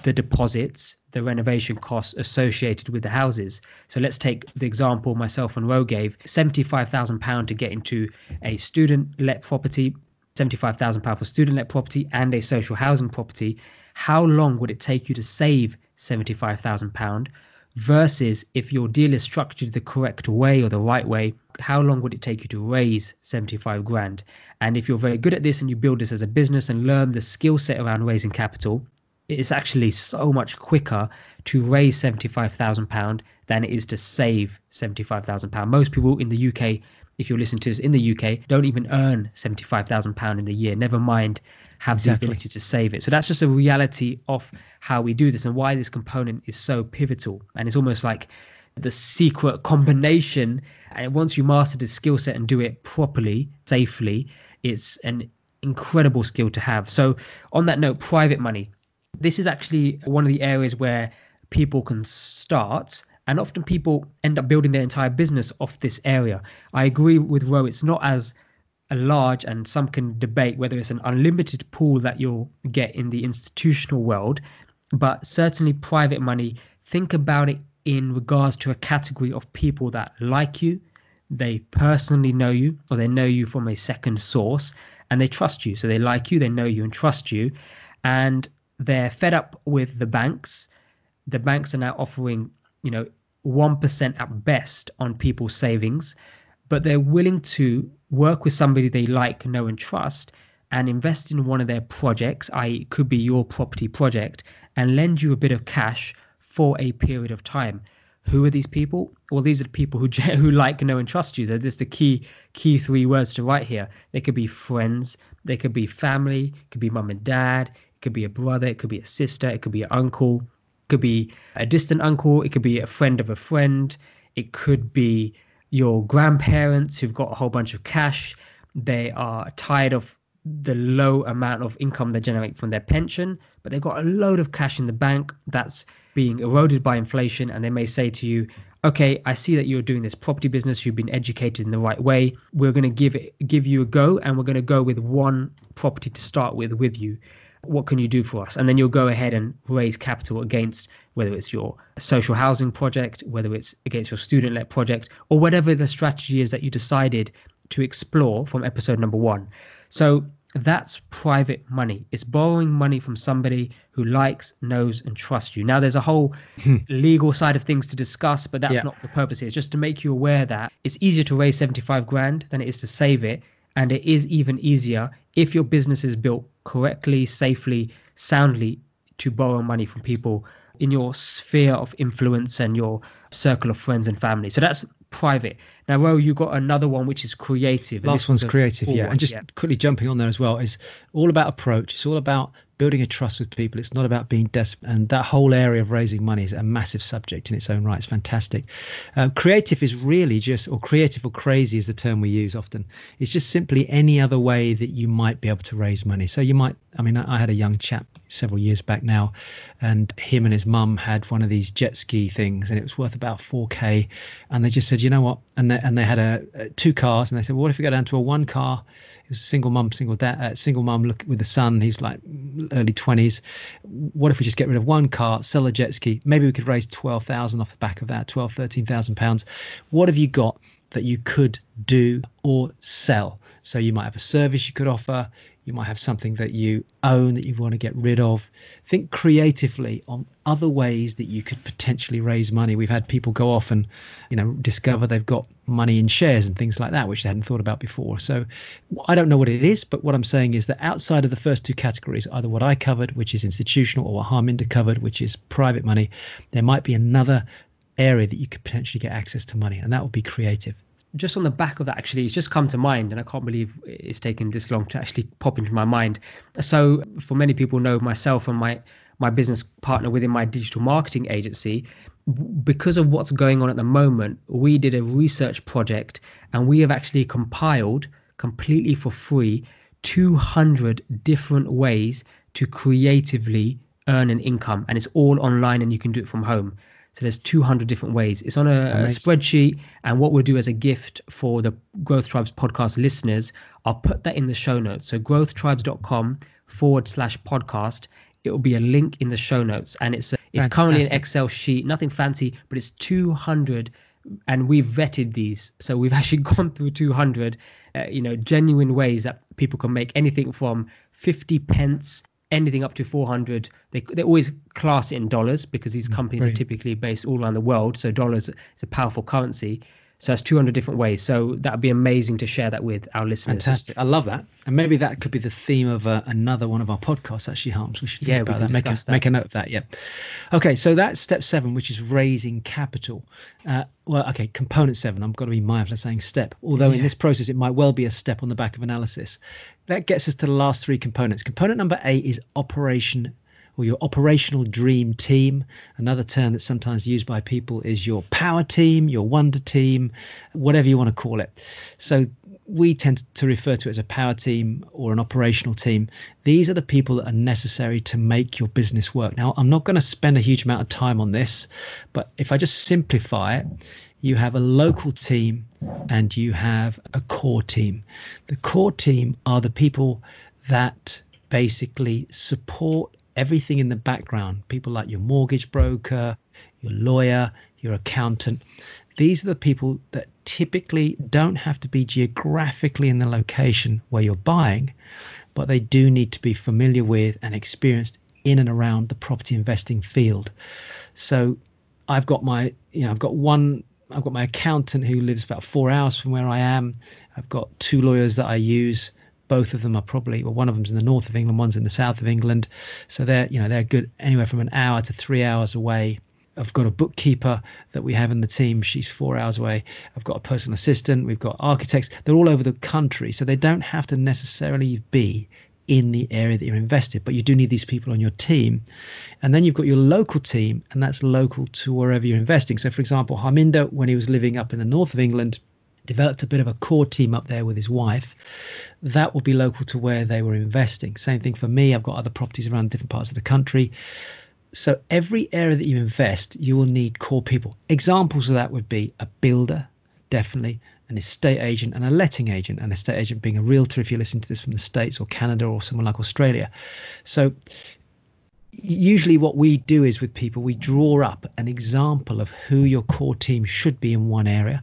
the deposits, the renovation costs associated with the houses. So let's take the example myself and Rowe gave £75,000 to get into a student let property, £75,000 for student let property and a social housing property. How long would it take you to save £75,000 versus if your deal is structured the correct way or the right way? How long would it take you to raise 75 grand? And if you're very good at this and you build this as a business and learn the skill set around raising capital, it's actually so much quicker to raise £75,000 than it is to save £75,000. Most people in the UK, if you're listening to this in the UK, don't even earn £75,000 in the year, never mind have Exactly. the ability to save it. So that's just a reality of how we do this and why this component is so pivotal. And it's almost like the secret combination. And once you master this skill set and do it properly, safely, it's an incredible skill to have. So, on that note, private money this is actually one of the areas where people can start and often people end up building their entire business off this area. I agree with Rowe it's not as a large and some can debate whether it's an unlimited pool that you'll get in the institutional world but certainly private money think about it in regards to a category of people that like you they personally know you or they know you from a second source and they trust you. So they like you they know you and trust you and they're fed up with the banks. The banks are now offering, you know, 1% at best on people's savings, but they're willing to work with somebody they like, know, and trust and invest in one of their projects, i.e., it could be your property project, and lend you a bit of cash for a period of time. Who are these people? Well, these are the people who who like, know, and trust you. Just the key key three words to write here. They could be friends, they could be family, could be mum and dad, could be a brother, it could be a sister, it could be an uncle, it could be a distant uncle, it could be a friend of a friend, it could be your grandparents who've got a whole bunch of cash. They are tired of the low amount of income they generate from their pension, but they've got a load of cash in the bank that's being eroded by inflation. And they may say to you, okay, I see that you're doing this property business. You've been educated in the right way. We're going to give it, give you a go, and we're going to go with one property to start with with you what can you do for us? And then you'll go ahead and raise capital against whether it's your social housing project, whether it's against your student led project, or whatever the strategy is that you decided to explore from episode number one. So that's private money. It's borrowing money from somebody who likes, knows, and trusts you. Now, there's a whole hmm. legal side of things to discuss, but that's Yeah. not the purpose here. It's just to make you aware that it's easier to raise 75 grand than it is to save it. And it is even easier if your business is built correctly, safely, soundly to borrow money from people in your sphere of influence and your circle of friends and family. So that's private. Now, Rowe, you got another one which is creative. Last this one's creative, yeah. one, And just quickly jumping on there as well is all about approach. It's all about building a trust with people. It's not about being desperate. And that whole area of raising money is a massive subject in its own right. It's fantastic. Uh, creative is really just, or creative or crazy is the term we use often. It's just simply any other way that you might be able to raise money. So you might, I mean, I I had a young chap several years back now, and him and his mum had one of these jet ski things, and it was worth about 4k. And they just said, you know what? And they, and they had a, a two cars, and they said, well, what if we go down to a one car? It was a single mum, single dad, uh, single mum with the son. He's like early 20s. What if we just get rid of one car, sell a jet ski? Maybe we could raise 12,000 off the back of that, 12, 13,000 pounds. What have you got that you could do or sell? So you might have a service you could offer. You might have something that you own that you want to get rid of. Think creatively on other ways that you could potentially raise money. We've had people go off and, you know, discover they've got money in shares and things like that, which they hadn't thought about before. So I don't know what it is, but what I'm saying is that outside of the first two categories, either what I covered, which is institutional, or what Harminder covered, which is private money, there might be another area that you could potentially get access to money, and that would be creative. just on the back of that actually it's just come to mind and i can't believe it's taken this long to actually pop into my mind so for many people know myself and my my business partner within my digital marketing agency because of what's going on at the moment, we did a research project and we have actually compiled completely for free 200 different ways to creatively earn an income and it's all online and you can do it from home so there's 200 different ways. It's on a, a spreadsheet and what we'll do as a gift for the growth tribes podcast listeners i'll put that in the show notes. So growthtribes.com forward slash podcast. It will be a link in the show notes and it's a, it's Fantastic. currently an excel sheet. Nothing fancy but it's 200 and we've vetted these. So we've actually gone through 200 uh, you know genuine ways that people can make anything from 50 pence anything up to 400 they, they always class it in dollars because these mm, companies are typically based all around the world so dollars is a powerful currency so that's 200 different ways. So that would be amazing to share that with our listeners. Fantastic. I love that. And maybe that could be the theme of uh, another one of our podcasts, actually, Harms. We should yeah, about that. Make, a, that. make a note of that. Yeah. Okay. So that's step seven, which is raising capital. Uh, well, okay. Component seven. I'm going to be mindful of saying step, although yeah. in this process, it might well be a step on the back of analysis. That gets us to the last three components. Component number eight is operation or your operational dream team. Another term that's sometimes used by people is your power team, your wonder team, whatever you want to call it. So we tend to refer to it as a power team or an operational team. These are the people that are necessary to make your business work. Now, I'm not going to spend a huge amount of time on this, but if I just simplify it, you have a local team and you have a core team. The core team are the people that basically support everything in the background. People like your mortgage broker your lawyer your accountant. These are the people that typically don't have to be geographically in the location where you're buying but they do need to be familiar with and experienced in and around the property investing field. So i've got my you know i've got one i've got my accountant who lives about four hours from where i am i've got two lawyers that i use both of them are probably well one of them's in the north of england one's in the south of england so they're you know they're good anywhere from an hour to three hours away I've got a bookkeeper that we have in the team. She's four hours away. I've got a personal assistant. We've got architects. They're all over the country. So they don't have to necessarily be in the area that you're invested, but you do need these people on your team. And then you've got your local team, and that's local to wherever you're investing. So, for example, Harminder, when he was living up in the north of England, developed a bit of a core team up there with his wife. That will be local to where they were investing. Same thing for me. I've got other properties around different parts of the country. So every area that you invest, you will need core people. Examples of that would be a builder, definitely, an estate agent, and a letting agent. An estate agent being a realtor, if you're listening to this from the States or Canada or somewhere like Australia. So usually what we do is with people we draw up an example of who your core team should be in one area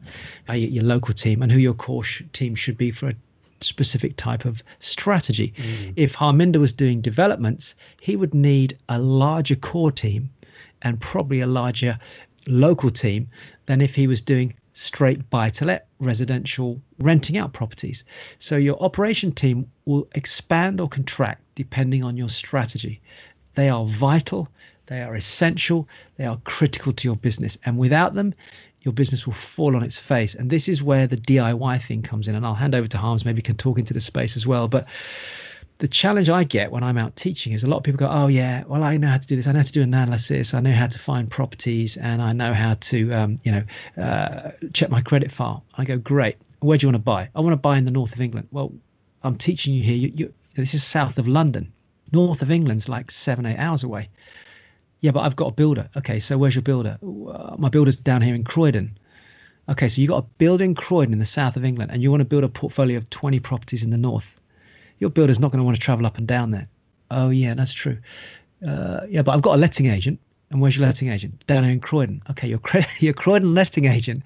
your local team and who your core sh- team should be for a specific type of strategy mm. if harminder was doing developments he would need a larger core team and probably a larger local team than if he was doing straight buy to let residential renting out properties. So your operation team will expand or contract depending on your strategy. They are vital, they are essential, they are critical to your business. And without them, your business will fall on its face. And this is where the DIY thing comes in. And I'll hand over to Harms, maybe can talk into the space as well. But the challenge I get when I'm out teaching is a lot of people go, Oh, yeah, well, I know how to do this. I know how to do analysis. I know how to find properties and I know how to, um, you know, uh, check my credit file. I go, Great. Where do you want to buy? I want to buy in the north of England. Well, I'm teaching you here. You, you, this is south of London north of England's like seven, eight hours away. Yeah, but I've got a builder. Okay, so where's your builder? Uh, my builder's down here in Croydon. Okay, so you got a builder in Croydon in the south of England, and you want to build a portfolio of 20 properties in the north. Your builder's not going to want to travel up and down there. Oh, yeah, that's true. Uh, yeah, but I've got a letting agent. And where's your letting agent? Down here in Croydon. Okay, your, your Croydon letting agent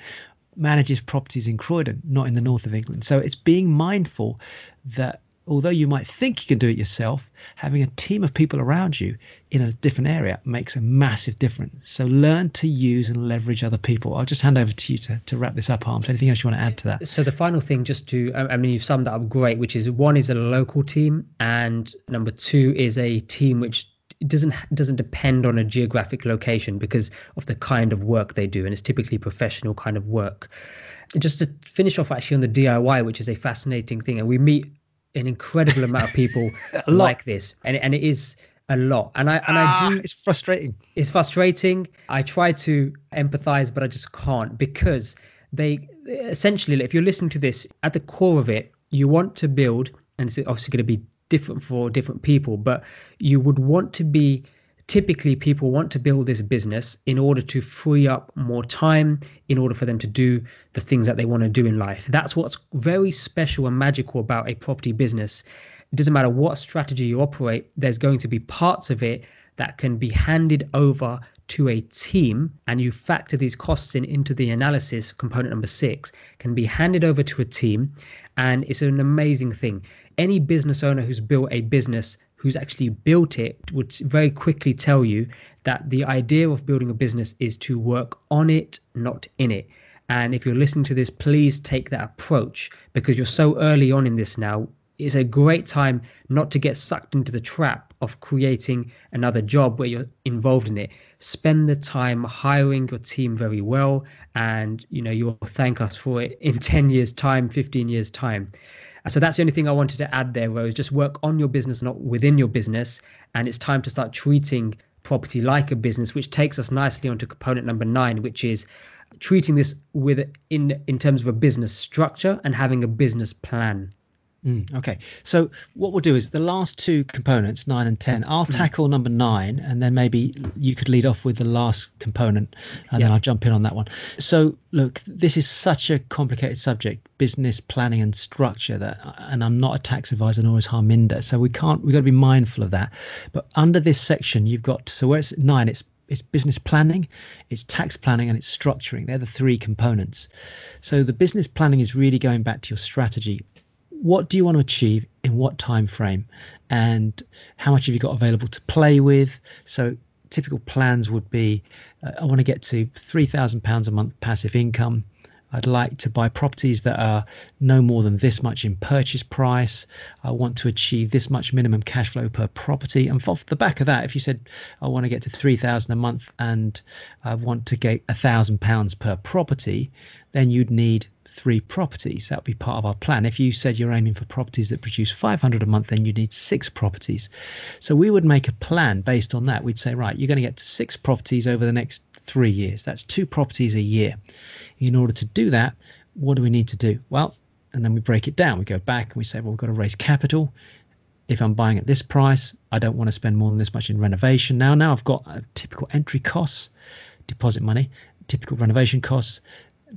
manages properties in Croydon, not in the north of England. So it's being mindful that although you might think you can do it yourself, having a team of people around you in a different area makes a massive difference. So learn to use and leverage other people. I'll just hand over to you to, to wrap this up, Harms. Anything else you want to add to that? So the final thing, just to, I mean, you've summed that up great, which is one is a local team, and number two is a team which doesn't doesn't depend on a geographic location because of the kind of work they do, and it's typically professional kind of work. Just to finish off, actually, on the DIY, which is a fascinating thing, and we meet an incredible amount of people like this, and and it is a lot. And I and ah, I do it's frustrating. It's frustrating. I try to empathize, but I just can't because they essentially if you're listening to this, at the core of it, you want to build, and it's obviously going to be different for different people, but you would want to be typically people want to build this business in order to free up more time in order for them to do the things that they want to do in life. That's what's very special and magical about a property business. It doesn't matter what strategy you operate, there's going to be parts of it that can be handed over to a team and you factor these costs in into the analysis component number 6 can be handed over to a team and it's an amazing thing. Any business owner who's built a business who's actually built it would very quickly tell you that the idea of building a business is to work on it not in it. And if you're listening to this please take that approach because you're so early on in this now. It's a great time not to get sucked into the trap of creating another job where you're involved in it. Spend the time hiring your team very well and you know you'll thank us for it in 10 years time 15 years time so that's the only thing i wanted to add there rose just work on your business not within your business. And it's time to start treating property like a business which takes us nicely onto component number nine which is treating this with in in terms of a business structure and having a business plan Mm, okay, so what we'll do is the last two components, nine and ten. I'll mm. tackle number nine, and then maybe you could lead off with the last component, and yeah. then I'll jump in on that one. So, look, this is such a complicated subject, business planning and structure. That, and I'm not a tax advisor nor is Harminder, so we can't. We've got to be mindful of that. But under this section, you've got so where it's nine, it's it's business planning, it's tax planning, and it's structuring. They're the three components. So the business planning is really going back to your strategy what do you want to achieve in what time frame and how much have you got available to play with so typical plans would be uh, i want to get to 3000 pounds a month passive income I'd like to buy properties that are no more than this much in purchase price. I want to achieve this much minimum cash flow per property. And off the back of that, if you said I want to get to three thousand a month and I want to get a thousand pounds per property, then you'd need three properties. That would be part of our plan. If you said you're aiming for properties that produce 500 a month, then you need six properties. So we would make a plan based on that. We'd say, right, you're going to get to six properties over the next three years. That's two properties a year. In order to do that, what do we need to do? Well, and then we break it down. We go back and we say, well, we've got to raise capital. If I'm buying at this price, I don't want to spend more than this much in renovation. Now, now I've got uh, typical entry costs, deposit money, typical renovation costs,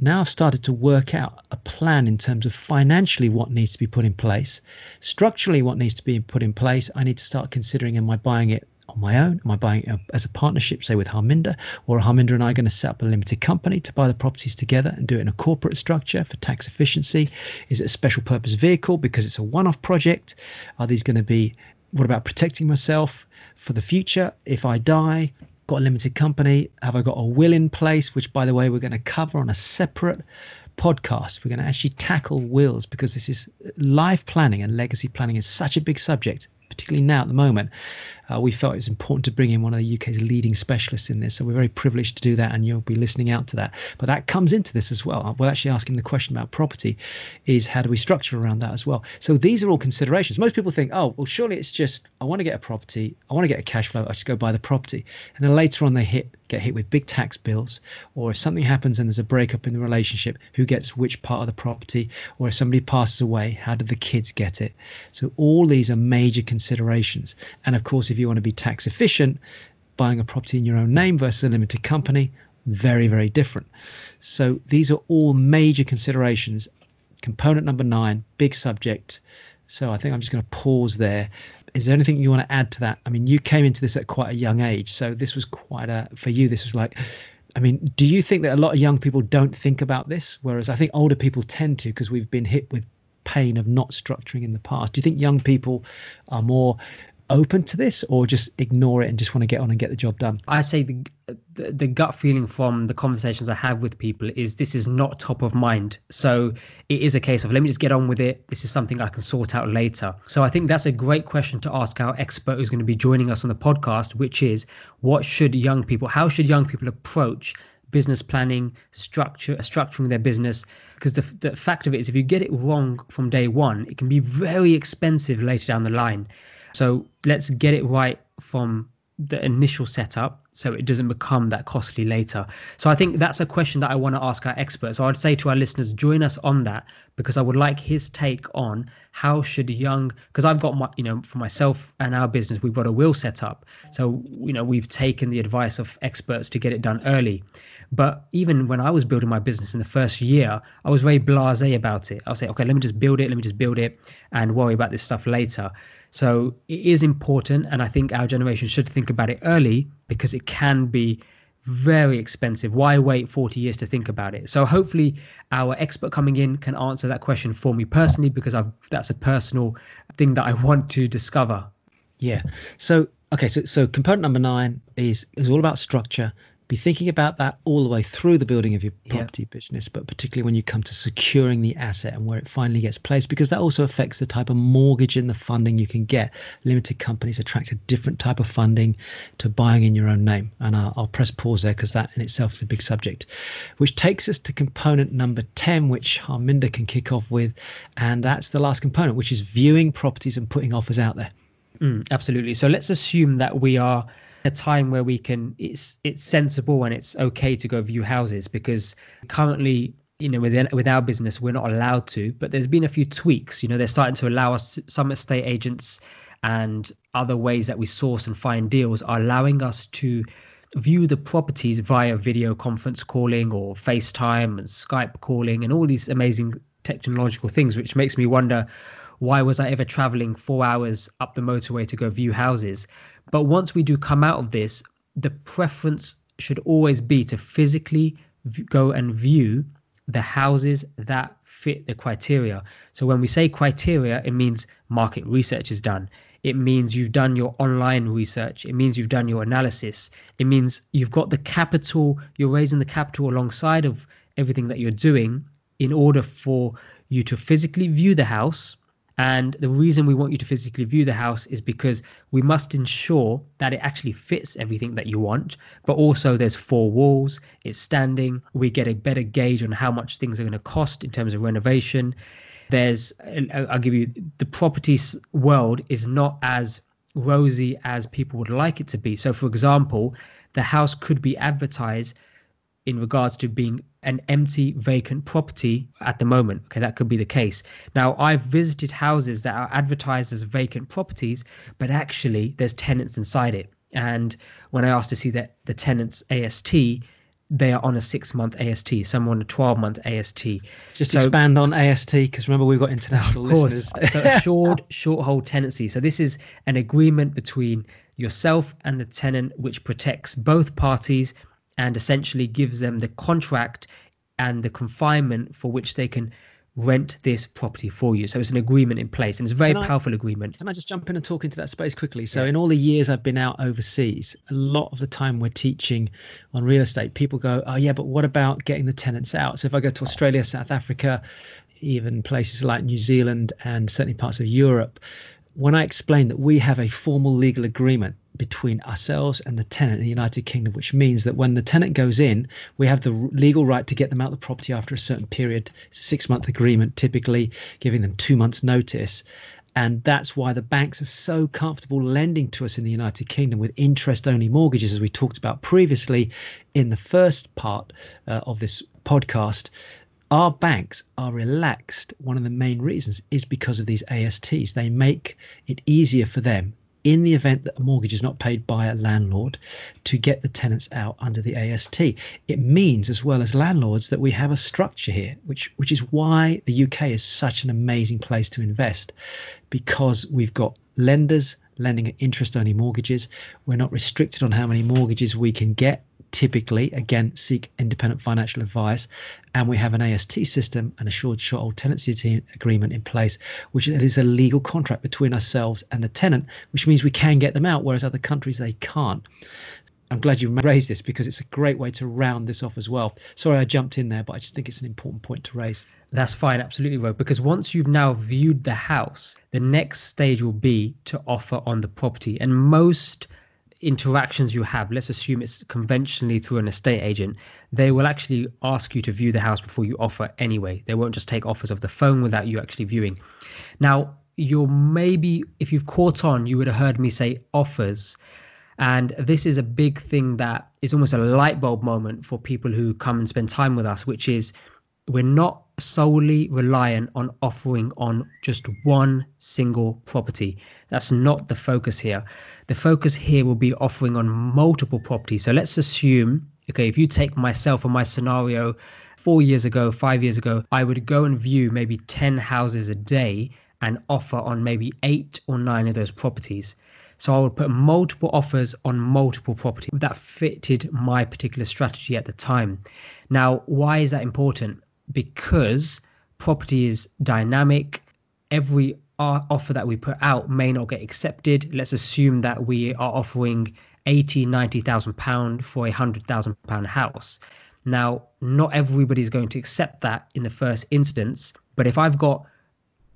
now I've started to work out a plan in terms of financially what needs to be put in place, structurally what needs to be put in place. I need to start considering am I buying it on my own? Am I buying it uh, as a partnership, say with Harminder, or Harminder and I are going to set up a limited company to buy the properties together and do it in a corporate structure for tax efficiency? Is it a special purpose vehicle because it's a one-off project? Are these going to be? What about protecting myself for the future if I die? Got a limited company? Have I got a will in place? Which, by the way, we're going to cover on a separate podcast. We're going to actually tackle wills because this is life planning and legacy planning is such a big subject, particularly now at the moment uh, we felt it was important to bring in one of the UK's leading specialists in this. So we're very privileged to do that, and you'll be listening out to that. But that comes into this as well. We're actually asking the question about property is how do we structure around that as well? So these are all considerations. Most people think, oh, well, surely it's just I want to get a property, I want to get a cash flow, I just go buy the property, and then later on they hit get hit with big tax bills, or if something happens and there's a breakup in the relationship, who gets which part of the property, or if somebody passes away, how do the kids get it? So all these are major considerations, and of course, if you want to be tax efficient, buying a property in your own name versus a limited company, very, very different. So these are all major considerations. Component number nine, big subject. So I think I'm just going to pause there. Is there anything you want to add to that? I mean, you came into this at quite a young age, so this was quite a for you. This was like, I mean, do you think that a lot of young people don't think about this, whereas I think older people tend to because we've been hit with pain of not structuring in the past? Do you think young people are more open to this or just ignore it and just want to get on and get the job done? I say the, the, the gut feeling from the conversations I have with people is this is not top of mind. So it is a case of let me just get on with it. This is something I can sort out later. So I think that's a great question to ask our expert who's going to be joining us on the podcast, which is what should young people, how should young people approach business planning, structure, structuring their business. Because the, the fact of it is, if you get it wrong from day one, it can be very expensive later down the line. So let's get it right from the initial setup so it doesn't become that costly later. So I think that's a question that I want to ask our experts. So I'd say to our listeners, join us on that because I would like his take on how should young because I've got my you know for myself and our business we've got a will set up. So you know we've taken the advice of experts to get it done early. But even when I was building my business in the first year, I was very blasé about it. I'll say, okay, let me just build it, let me just build it and worry about this stuff later. So it is important. And I think our generation should think about it early because it can be very expensive. Why wait 40 years to think about it? So hopefully our expert coming in can answer that question for me personally because I've that's a personal thing that I want to discover. Yeah. So okay, so so component number 9 is is all about structure be thinking about that all the way through the building of your property yeah. business, but particularly when you come to securing the asset and where it finally gets placed, because that also affects the type of mortgage and the funding you can get. Limited companies attract a different type of funding to buying in your own name. And I'll, I'll press pause there because that in itself is a big subject, which takes us to component number 10, which Harminder can kick off with. And that's the last component, which is viewing properties and putting offers out there. Mm, absolutely. So let's assume that we are a time where we can it's it's sensible and it's okay to go view houses because currently you know within with our business we're not allowed to but there's been a few tweaks. You know they're starting to allow us some estate agents and other ways that we source and find deals are allowing us to view the properties via video conference calling or FaceTime and Skype calling and all these amazing technological things which makes me wonder why was I ever traveling 4 hours up the motorway to go view houses but once we do come out of this, the preference should always be to physically go and view the houses that fit the criteria. So when we say criteria, it means market research is done. It means you've done your online research. It means you've done your analysis. It means you've got the capital, you're raising the capital alongside of everything that you're doing in order for you to physically view the house and the reason we want you to physically view the house is because we must ensure that it actually fits everything that you want, but also there's four walls, it's standing, we get a better gauge on how much things are going to cost in terms of renovation. There's, I'll give you, the properties world is not as rosy as people would like it to be. So, for example, the house could be advertised in regards to being an empty vacant property at the moment okay that could be the case now i've visited houses that are advertised as vacant properties but actually there's tenants inside it and when i asked to see that the tenants ast they are on a six month AST, some on a 12 month AST. Just so, expand on AST because remember we've got international of course. listeners. so a short, short hold tenancy. So this is an agreement between yourself and the tenant which protects both parties and essentially gives them the contract and the confinement for which they can rent this property for you. So it's an agreement in place and it's a very powerful agreement. Can I just jump in and talk into that space quickly? So, yeah. in all the years I've been out overseas, a lot of the time we're teaching on real estate, people go, Oh, yeah, but what about getting the tenants out? So, if I go to Australia, South Africa, even places like New Zealand and certainly parts of Europe, when I explain that we have a formal legal agreement between ourselves and the tenant in the United Kingdom, which means that when the tenant goes in, we have the legal right to get them out of the property after a certain period. It's a six month agreement, typically giving them two months' notice. And that's why the banks are so comfortable lending to us in the United Kingdom with interest only mortgages, as we talked about previously in the first part uh, of this podcast our banks are relaxed. One of the main reasons is because of these ASTs. They make it easier for them in the event that a mortgage is not paid by a landlord to get the tenants out under the AST. It means as well as landlords that we have a structure here, which which is why the UK is such an amazing place to invest because we've got lenders lending interest only mortgages. We're not restricted on how many mortgages we can get typically again seek independent financial advice and we have an AST system an assured short tenancy agreement in place which is a legal contract between ourselves and the tenant which means we can get them out whereas other countries they can't I'm glad you raised this because it's a great way to round this off as well. Sorry, I jumped in there, but I just think it's an important point to raise. That's fine, absolutely, Rowe. Because once you've now viewed the house, the next stage will be to offer on the property. And most interactions you have, let's assume it's conventionally through an estate agent, they will actually ask you to view the house before you offer anyway. They won't just take offers of the phone without you actually viewing. Now, you're maybe, if you've caught on, you would have heard me say offers. And this is a big thing that is almost a light bulb moment for people who come and spend time with us, which is we're not solely reliant on offering on just one single property. That's not the focus here. The focus here will be offering on multiple properties. So let's assume, okay, if you take myself and my scenario four years ago, five years ago, I would go and view maybe 10 houses a day and offer on maybe eight or nine of those properties. So I would put multiple offers on multiple properties that fitted my particular strategy at the time. Now, why is that important? Because property is dynamic. Every offer that we put out may not get accepted. Let's assume that we are offering 80, 90,000 pound for a 100,000 pound house. Now, not everybody's going to accept that in the first instance, but if I've got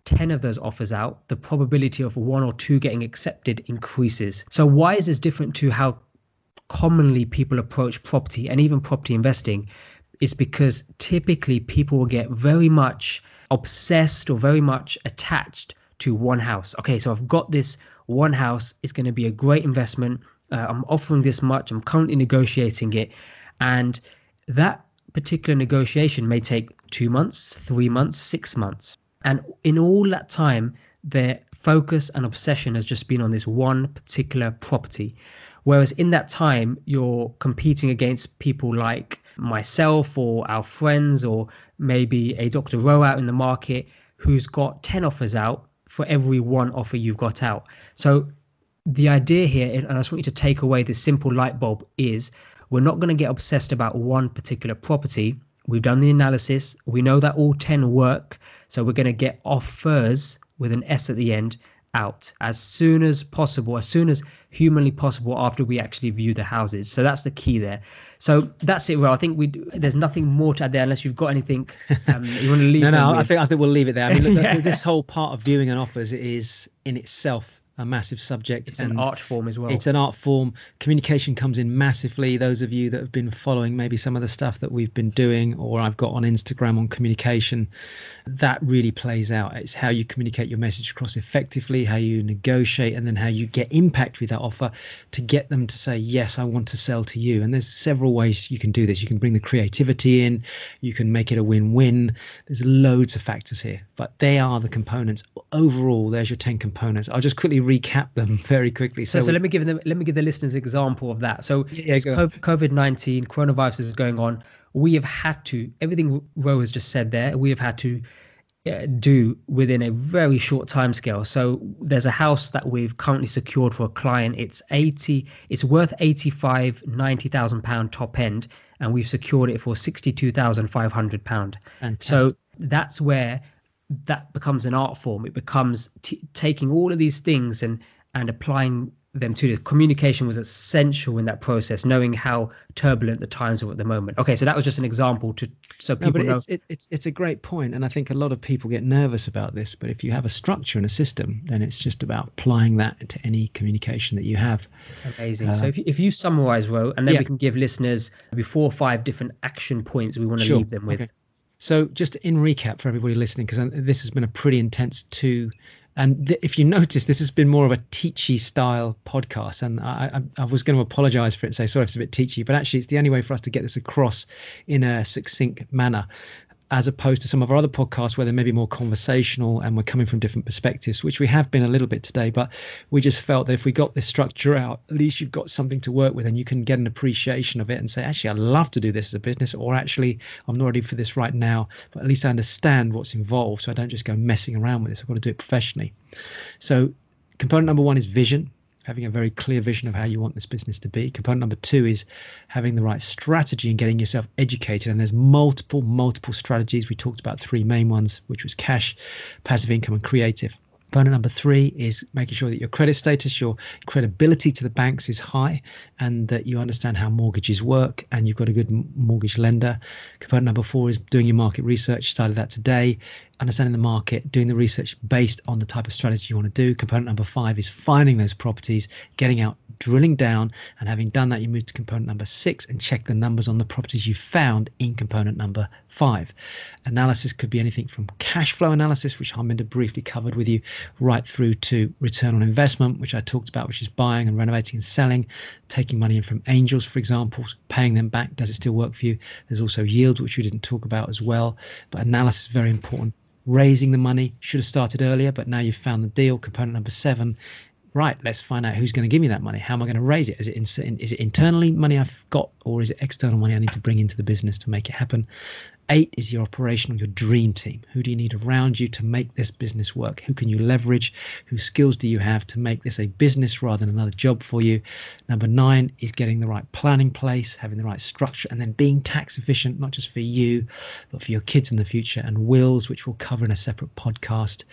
10 of those offers out, the probability of one or two getting accepted increases. So, why is this different to how commonly people approach property and even property investing? Is because typically people will get very much obsessed or very much attached to one house. Okay, so I've got this one house, it's going to be a great investment. Uh, I'm offering this much, I'm currently negotiating it. And that particular negotiation may take two months, three months, six months. And in all that time, their focus and obsession has just been on this one particular property. Whereas in that time, you're competing against people like myself or our friends, or maybe a Dr. Rowe out in the market who's got 10 offers out for every one offer you've got out. So the idea here, and I just want you to take away this simple light bulb, is we're not going to get obsessed about one particular property. We've done the analysis. We know that all 10 work. So we're going to get offers with an S at the end out as soon as possible, as soon as humanly possible after we actually view the houses. So that's the key there. So that's it. Well, I think we there's nothing more to add there unless you've got anything um, you want to leave. no, no, I think I think we'll leave it there. I mean, look, yeah. this whole part of viewing and offers is in itself a massive subject. It's an art form as well. It's an art form. Communication comes in massively. Those of you that have been following maybe some of the stuff that we've been doing or I've got on Instagram on communication, that really plays out. It's how you communicate your message across effectively, how you negotiate, and then how you get impact with that offer to get them to say, Yes, I want to sell to you. And there's several ways you can do this. You can bring the creativity in, you can make it a win win. There's loads of factors here, but they are the components. Overall, there's your 10 components. I'll just quickly recap them very quickly. So, so, so let me give them let me give the listeners an example of that. So yeah, COVID nineteen coronavirus is going on. We have had to everything Rowe has just said there. We have had to uh, do within a very short time scale. So there's a house that we've currently secured for a client. It's 80, it's worth 85, 90,000 pound top end, and we've secured it for 62,500 pound. So that's where that becomes an art form. It becomes t- taking all of these things and and applying them to the communication was essential in that process knowing how turbulent the times were at the moment okay so that was just an example to so people no, know it's, it, it's it's a great point and i think a lot of people get nervous about this but if you have a structure and a system then it's just about applying that to any communication that you have amazing uh, so if you, if you summarize Rowe and then yeah. we can give listeners maybe four or five different action points we want to sure. leave them with okay. So, just in recap for everybody listening, because this has been a pretty intense two. And th- if you notice, this has been more of a teachy style podcast. And I, I, I was going to apologize for it and say, sorry, it's a bit teachy, but actually, it's the only way for us to get this across in a succinct manner as opposed to some of our other podcasts where they're maybe more conversational and we're coming from different perspectives, which we have been a little bit today. But we just felt that if we got this structure out, at least you've got something to work with and you can get an appreciation of it and say, actually, I'd love to do this as a business, or actually, I'm not ready for this right now, but at least I understand what's involved. So I don't just go messing around with this. I've got to do it professionally. So component number one is vision having a very clear vision of how you want this business to be. Component number two is having the right strategy and getting yourself educated. And there's multiple, multiple strategies. We talked about three main ones, which was cash, passive income, and creative. Component number three is making sure that your credit status, your credibility to the banks is high, and that you understand how mortgages work and you've got a good mortgage lender. Component number four is doing your market research. Started that today understanding the market, doing the research based on the type of strategy you want to do. Component number five is finding those properties, getting out, drilling down, and having done that, you move to component number six and check the numbers on the properties you found in component number five. Analysis could be anything from cash flow analysis, which Harminder briefly covered with you, right through to return on investment, which I talked about, which is buying and renovating and selling, taking money in from angels, for example, paying them back. Does it still work for you? There's also yield, which we didn't talk about as well. But analysis is very important. Raising the money should have started earlier, but now you've found the deal. Component number seven right, let's find out who's going to give me that money. How am I going to raise it? Is it in, is it internally money I've got, or is it external money I need to bring into the business to make it happen? Eight is your operational, your dream team. Who do you need around you to make this business work? Who can you leverage? Whose skills do you have to make this a business rather than another job for you? Number nine is getting the right plan in place, having the right structure, and then being tax efficient, not just for you, but for your kids in the future, and wills, which we'll cover in a separate podcast.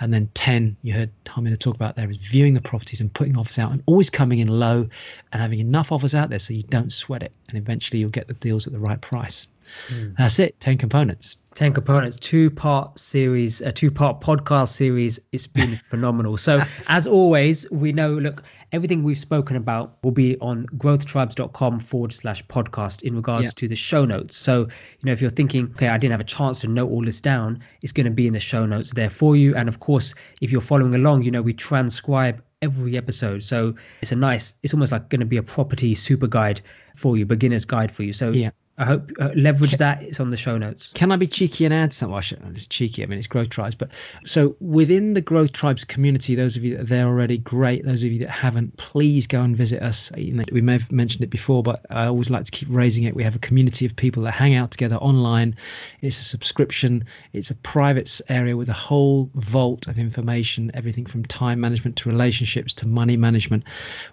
And then 10, you heard Harminder talk about there, is viewing the properties and putting offers out and always coming in low and having enough offers out there so you don't sweat it. And eventually you'll get the deals at the right price. Mm. That's it. 10 components. 10 components, two part series, a two part podcast series. It's been phenomenal. So, as always, we know, look, everything we've spoken about will be on growthtribes.com forward slash podcast in regards yeah. to the show notes. So, you know, if you're thinking, okay, I didn't have a chance to note all this down, it's going to be in the show notes there for you. And of course, if you're following along, you know, we transcribe every episode. So, it's a nice, it's almost like going to be a property super guide for you, beginner's guide for you. So, yeah I hope uh, leverage that. It's on the show notes. Can I be cheeky and add something? Well, it's cheeky. I mean, it's Growth Tribes. But so within the Growth Tribes community, those of you that are there already, great. Those of you that haven't, please go and visit us. You know, we may have mentioned it before, but I always like to keep raising it. We have a community of people that hang out together online. It's a subscription. It's a private area with a whole vault of information, everything from time management to relationships to money management.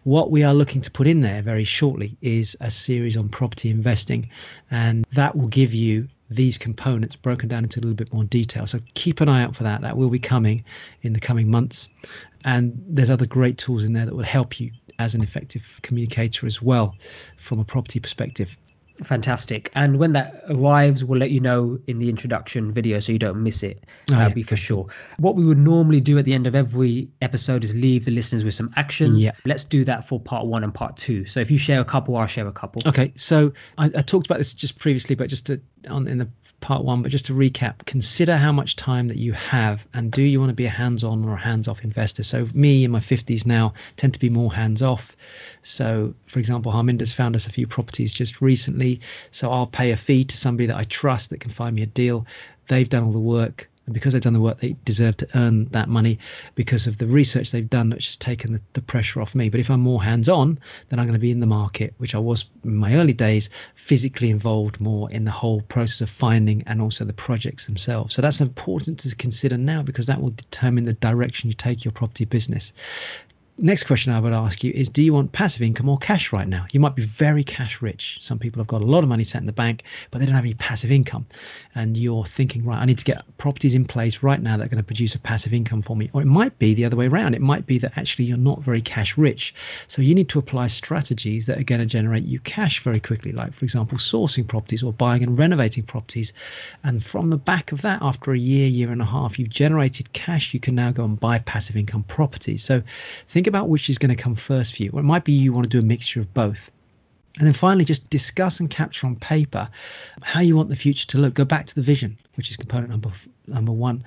What we are looking to put in there very shortly is a series on property investing and that will give you these components broken down into a little bit more detail. So keep an eye out for that. That will be coming in the coming months. And there's other great tools in there that will help you as an effective communicator as well from a property perspective. Fantastic. And when that arrives, we'll let you know in the introduction video so you don't miss it. Oh, That'll yeah. be for sure. What we would normally do at the end of every episode is leave the listeners with some actions. Yeah. Let's do that for part one and part two. So if you share a couple, I'll share a couple. Okay. So I, I talked about this just previously, but just to, on in the part one, but just to recap, consider how much time that you have and do you want to be a hands on or a hands off investor? So, me in my 50s now tend to be more hands off. So, for example, Harminder's found us a few properties just recently. So, I'll pay a fee to somebody that I trust that can find me a deal. They've done all the work and because they've done the work, they deserve to earn that money because of the research they've done, which has taken the, the pressure off me. But if I'm more hands on, then I'm going to be in the market, which I was in my early days, physically involved more in the whole process of finding and also the projects themselves. So that's important to consider now because that will determine the direction you take your property business next question I would ask you is do you want passive income or cash right now? You might be very cash rich. Some people have got a lot of money set in the bank, but they don't have any passive income. And you're thinking, right, I need to get properties in place right now that are going to produce a passive income for me. Or it might be the other way around. It might be that actually you're not very cash rich. So you need to apply strategies that are going to generate you cash very quickly, like, for example, sourcing properties or buying and renovating properties. And from the back of that, after a year, year and a half, you've generated cash, you can now go and buy passive income properties. So think about which is going to come first for you. Or it might be you want to do a mixture of both. And then finally, just discuss and capture on paper how you want the future to look. Go back to the vision, which is component number number one,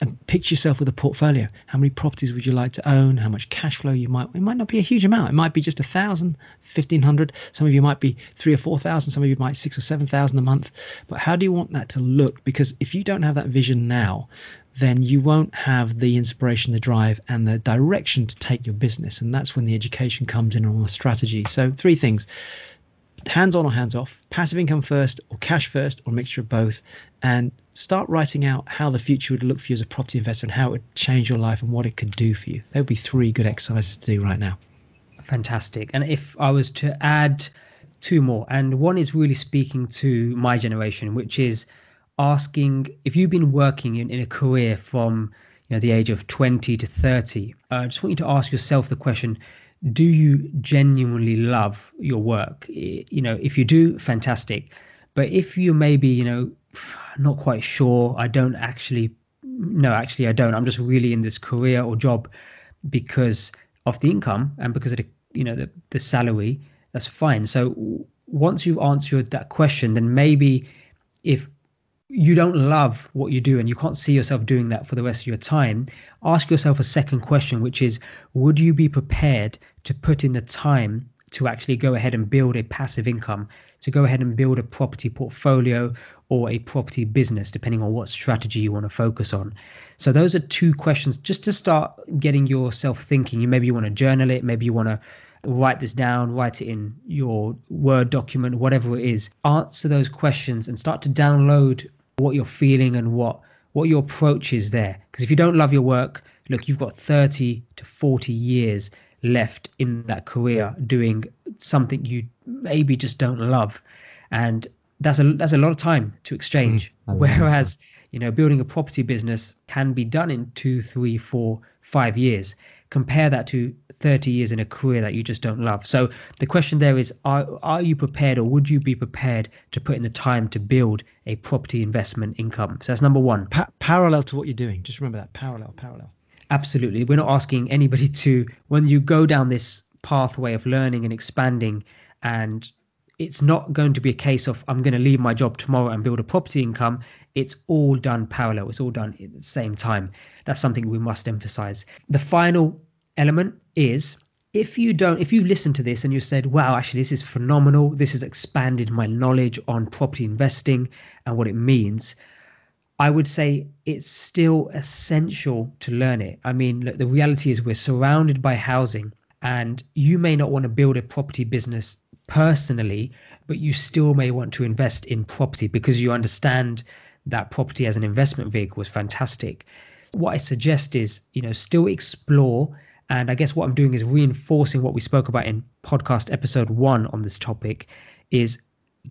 and picture yourself with a portfolio. How many properties would you like to own? How much cash flow you might? It might not be a huge amount. It might be just a thousand, fifteen hundred. Some of you might be three or four thousand. Some of you might six or seven thousand a month. But how do you want that to look? Because if you don't have that vision now, then you won't have the inspiration, the drive, and the direction to take your business. And that's when the education comes in on the strategy. So, three things hands on or hands off, passive income first or cash first, or mixture of both, and start writing out how the future would look for you as a property investor and how it would change your life and what it could do for you. There would be three good exercises to do right now. Fantastic. And if I was to add two more, and one is really speaking to my generation, which is asking if you've been working in, in a career from you know the age of 20 to 30 uh, i just want you to ask yourself the question do you genuinely love your work? You know if you do fantastic. But if you maybe you know not quite sure i don't actually no actually i don't. I'm just really in this career or job because of the income and because of the you know the, the salary that's fine. So once you've answered that question then maybe if you don't love what you do and you can't see yourself doing that for the rest of your time, ask yourself a second question, which is Would you be prepared to put in the time to actually go ahead and build a passive income, to go ahead and build a property portfolio or a property business, depending on what strategy you want to focus on. So, those are two questions just to start getting yourself thinking. You maybe you want to journal it, maybe you want to write this down, write it in your Word document, whatever it is. Answer those questions and start to download what you're feeling and what what your approach is there. Because if you don't love your work, look, you've got 30 to 40 years left in that career doing something you maybe just don't love. And that's a that's a lot of time to exchange. Mm, Whereas, you know, building a property business can be done in two, three, four, five years. Compare that to 30 years in a career that you just don't love. So the question there is are, are you prepared or would you be prepared to put in the time to build a property investment income? So that's number one. Pa- parallel to what you're doing. Just remember that parallel, parallel. Absolutely. We're not asking anybody to, when you go down this pathway of learning and expanding, and it's not going to be a case of I'm going to leave my job tomorrow and build a property income. It's all done parallel, it's all done at the same time. That's something we must emphasize. The final element is if you don't if you listen to this and you said wow actually this is phenomenal this has expanded my knowledge on property investing and what it means i would say it's still essential to learn it i mean look, the reality is we're surrounded by housing and you may not want to build a property business personally but you still may want to invest in property because you understand that property as an investment vehicle is fantastic. What i suggest is you know still explore and I guess what I'm doing is reinforcing what we spoke about in podcast episode one on this topic is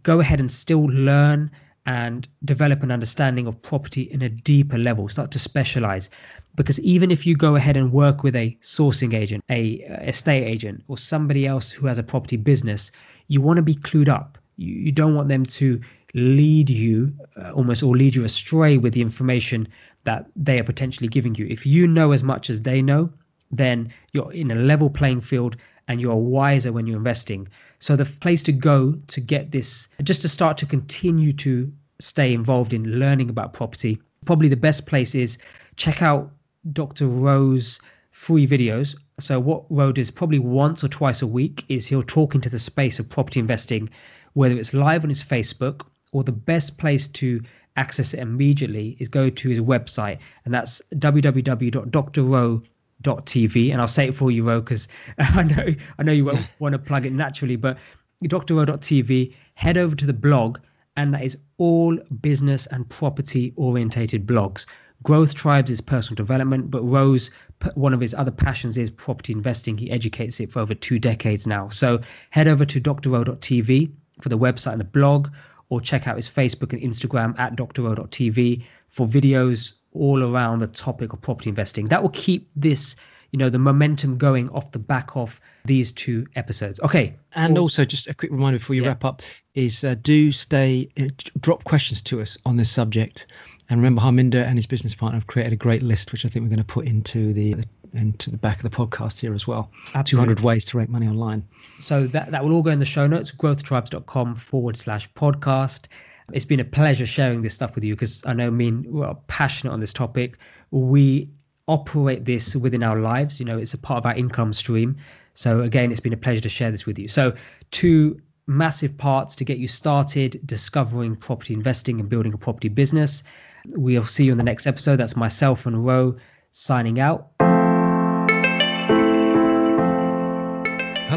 go ahead and still learn and develop an understanding of property in a deeper level start to specialize. Because even if you go ahead and work with a sourcing agent a estate agent or somebody else who has a property business you want to be clued up. You, you don't want them to lead you uh, almost or lead you astray with the information that they are potentially giving you. If you know as much as they know then you're in a level playing field and you're wiser when you're investing. So the place to go to get this, just to start to continue to stay involved in learning about property, probably the best place is check out Dr. Rowe's free videos. So what Rowe does probably once or twice a week is he'll talk into the space of property investing, whether it's live on his Facebook or the best place to access it immediately is go to his website and that's www.drrowe.com TV, and I'll say it for you, Rowe, because I know I know you won't want to plug it naturally, but drrowe.tv, head over to the blog, and that is all business and property orientated blogs. Growth Tribes is personal development, but Rowe's, one of his other passions is property investing. He educates it for over two decades now. So head over to drrowe.tv for the website and the blog, or check out his Facebook and Instagram at drrowe.tv for videos all around the topic of property investing. That will keep this, you know, the momentum going off the back of these two episodes. Okay. And also, just a quick reminder before you yeah. wrap up is uh, do stay, uh, drop questions to us on this subject. And remember, Harminder and his business partner have created a great list, which I think we're going to put into the into the back of the podcast here as well. Absolutely. 200 ways to make money online. So that, that will all go in the show notes, growthtribes.com forward slash podcast. It's been a pleasure sharing this stuff with you because I know me and we're passionate on this topic. We operate this within our lives. You know, it's a part of our income stream. So again, it's been a pleasure to share this with you. So two massive parts to get you started discovering property investing and building a property business. We'll see you in the next episode. That's myself and Rowe signing out.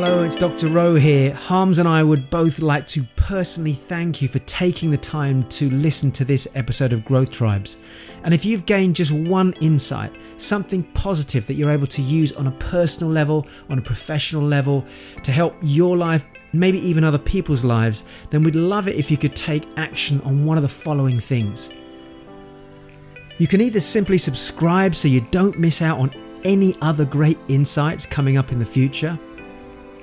Hello, it's Dr. Rowe here. Harms and I would both like to personally thank you for taking the time to listen to this episode of Growth Tribes. And if you've gained just one insight, something positive that you're able to use on a personal level, on a professional level, to help your life, maybe even other people's lives, then we'd love it if you could take action on one of the following things. You can either simply subscribe so you don't miss out on any other great insights coming up in the future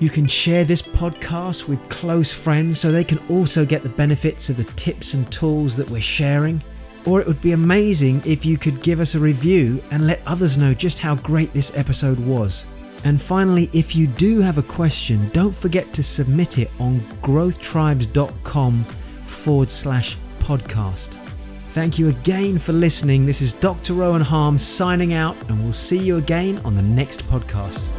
you can share this podcast with close friends so they can also get the benefits of the tips and tools that we're sharing. Or it would be amazing if you could give us a review and let others know just how great this episode was. And finally, if you do have a question, don't forget to submit it on growthtribes.com forward slash podcast. Thank you again for listening. This is Dr. Rowan Harm signing out, and we'll see you again on the next podcast.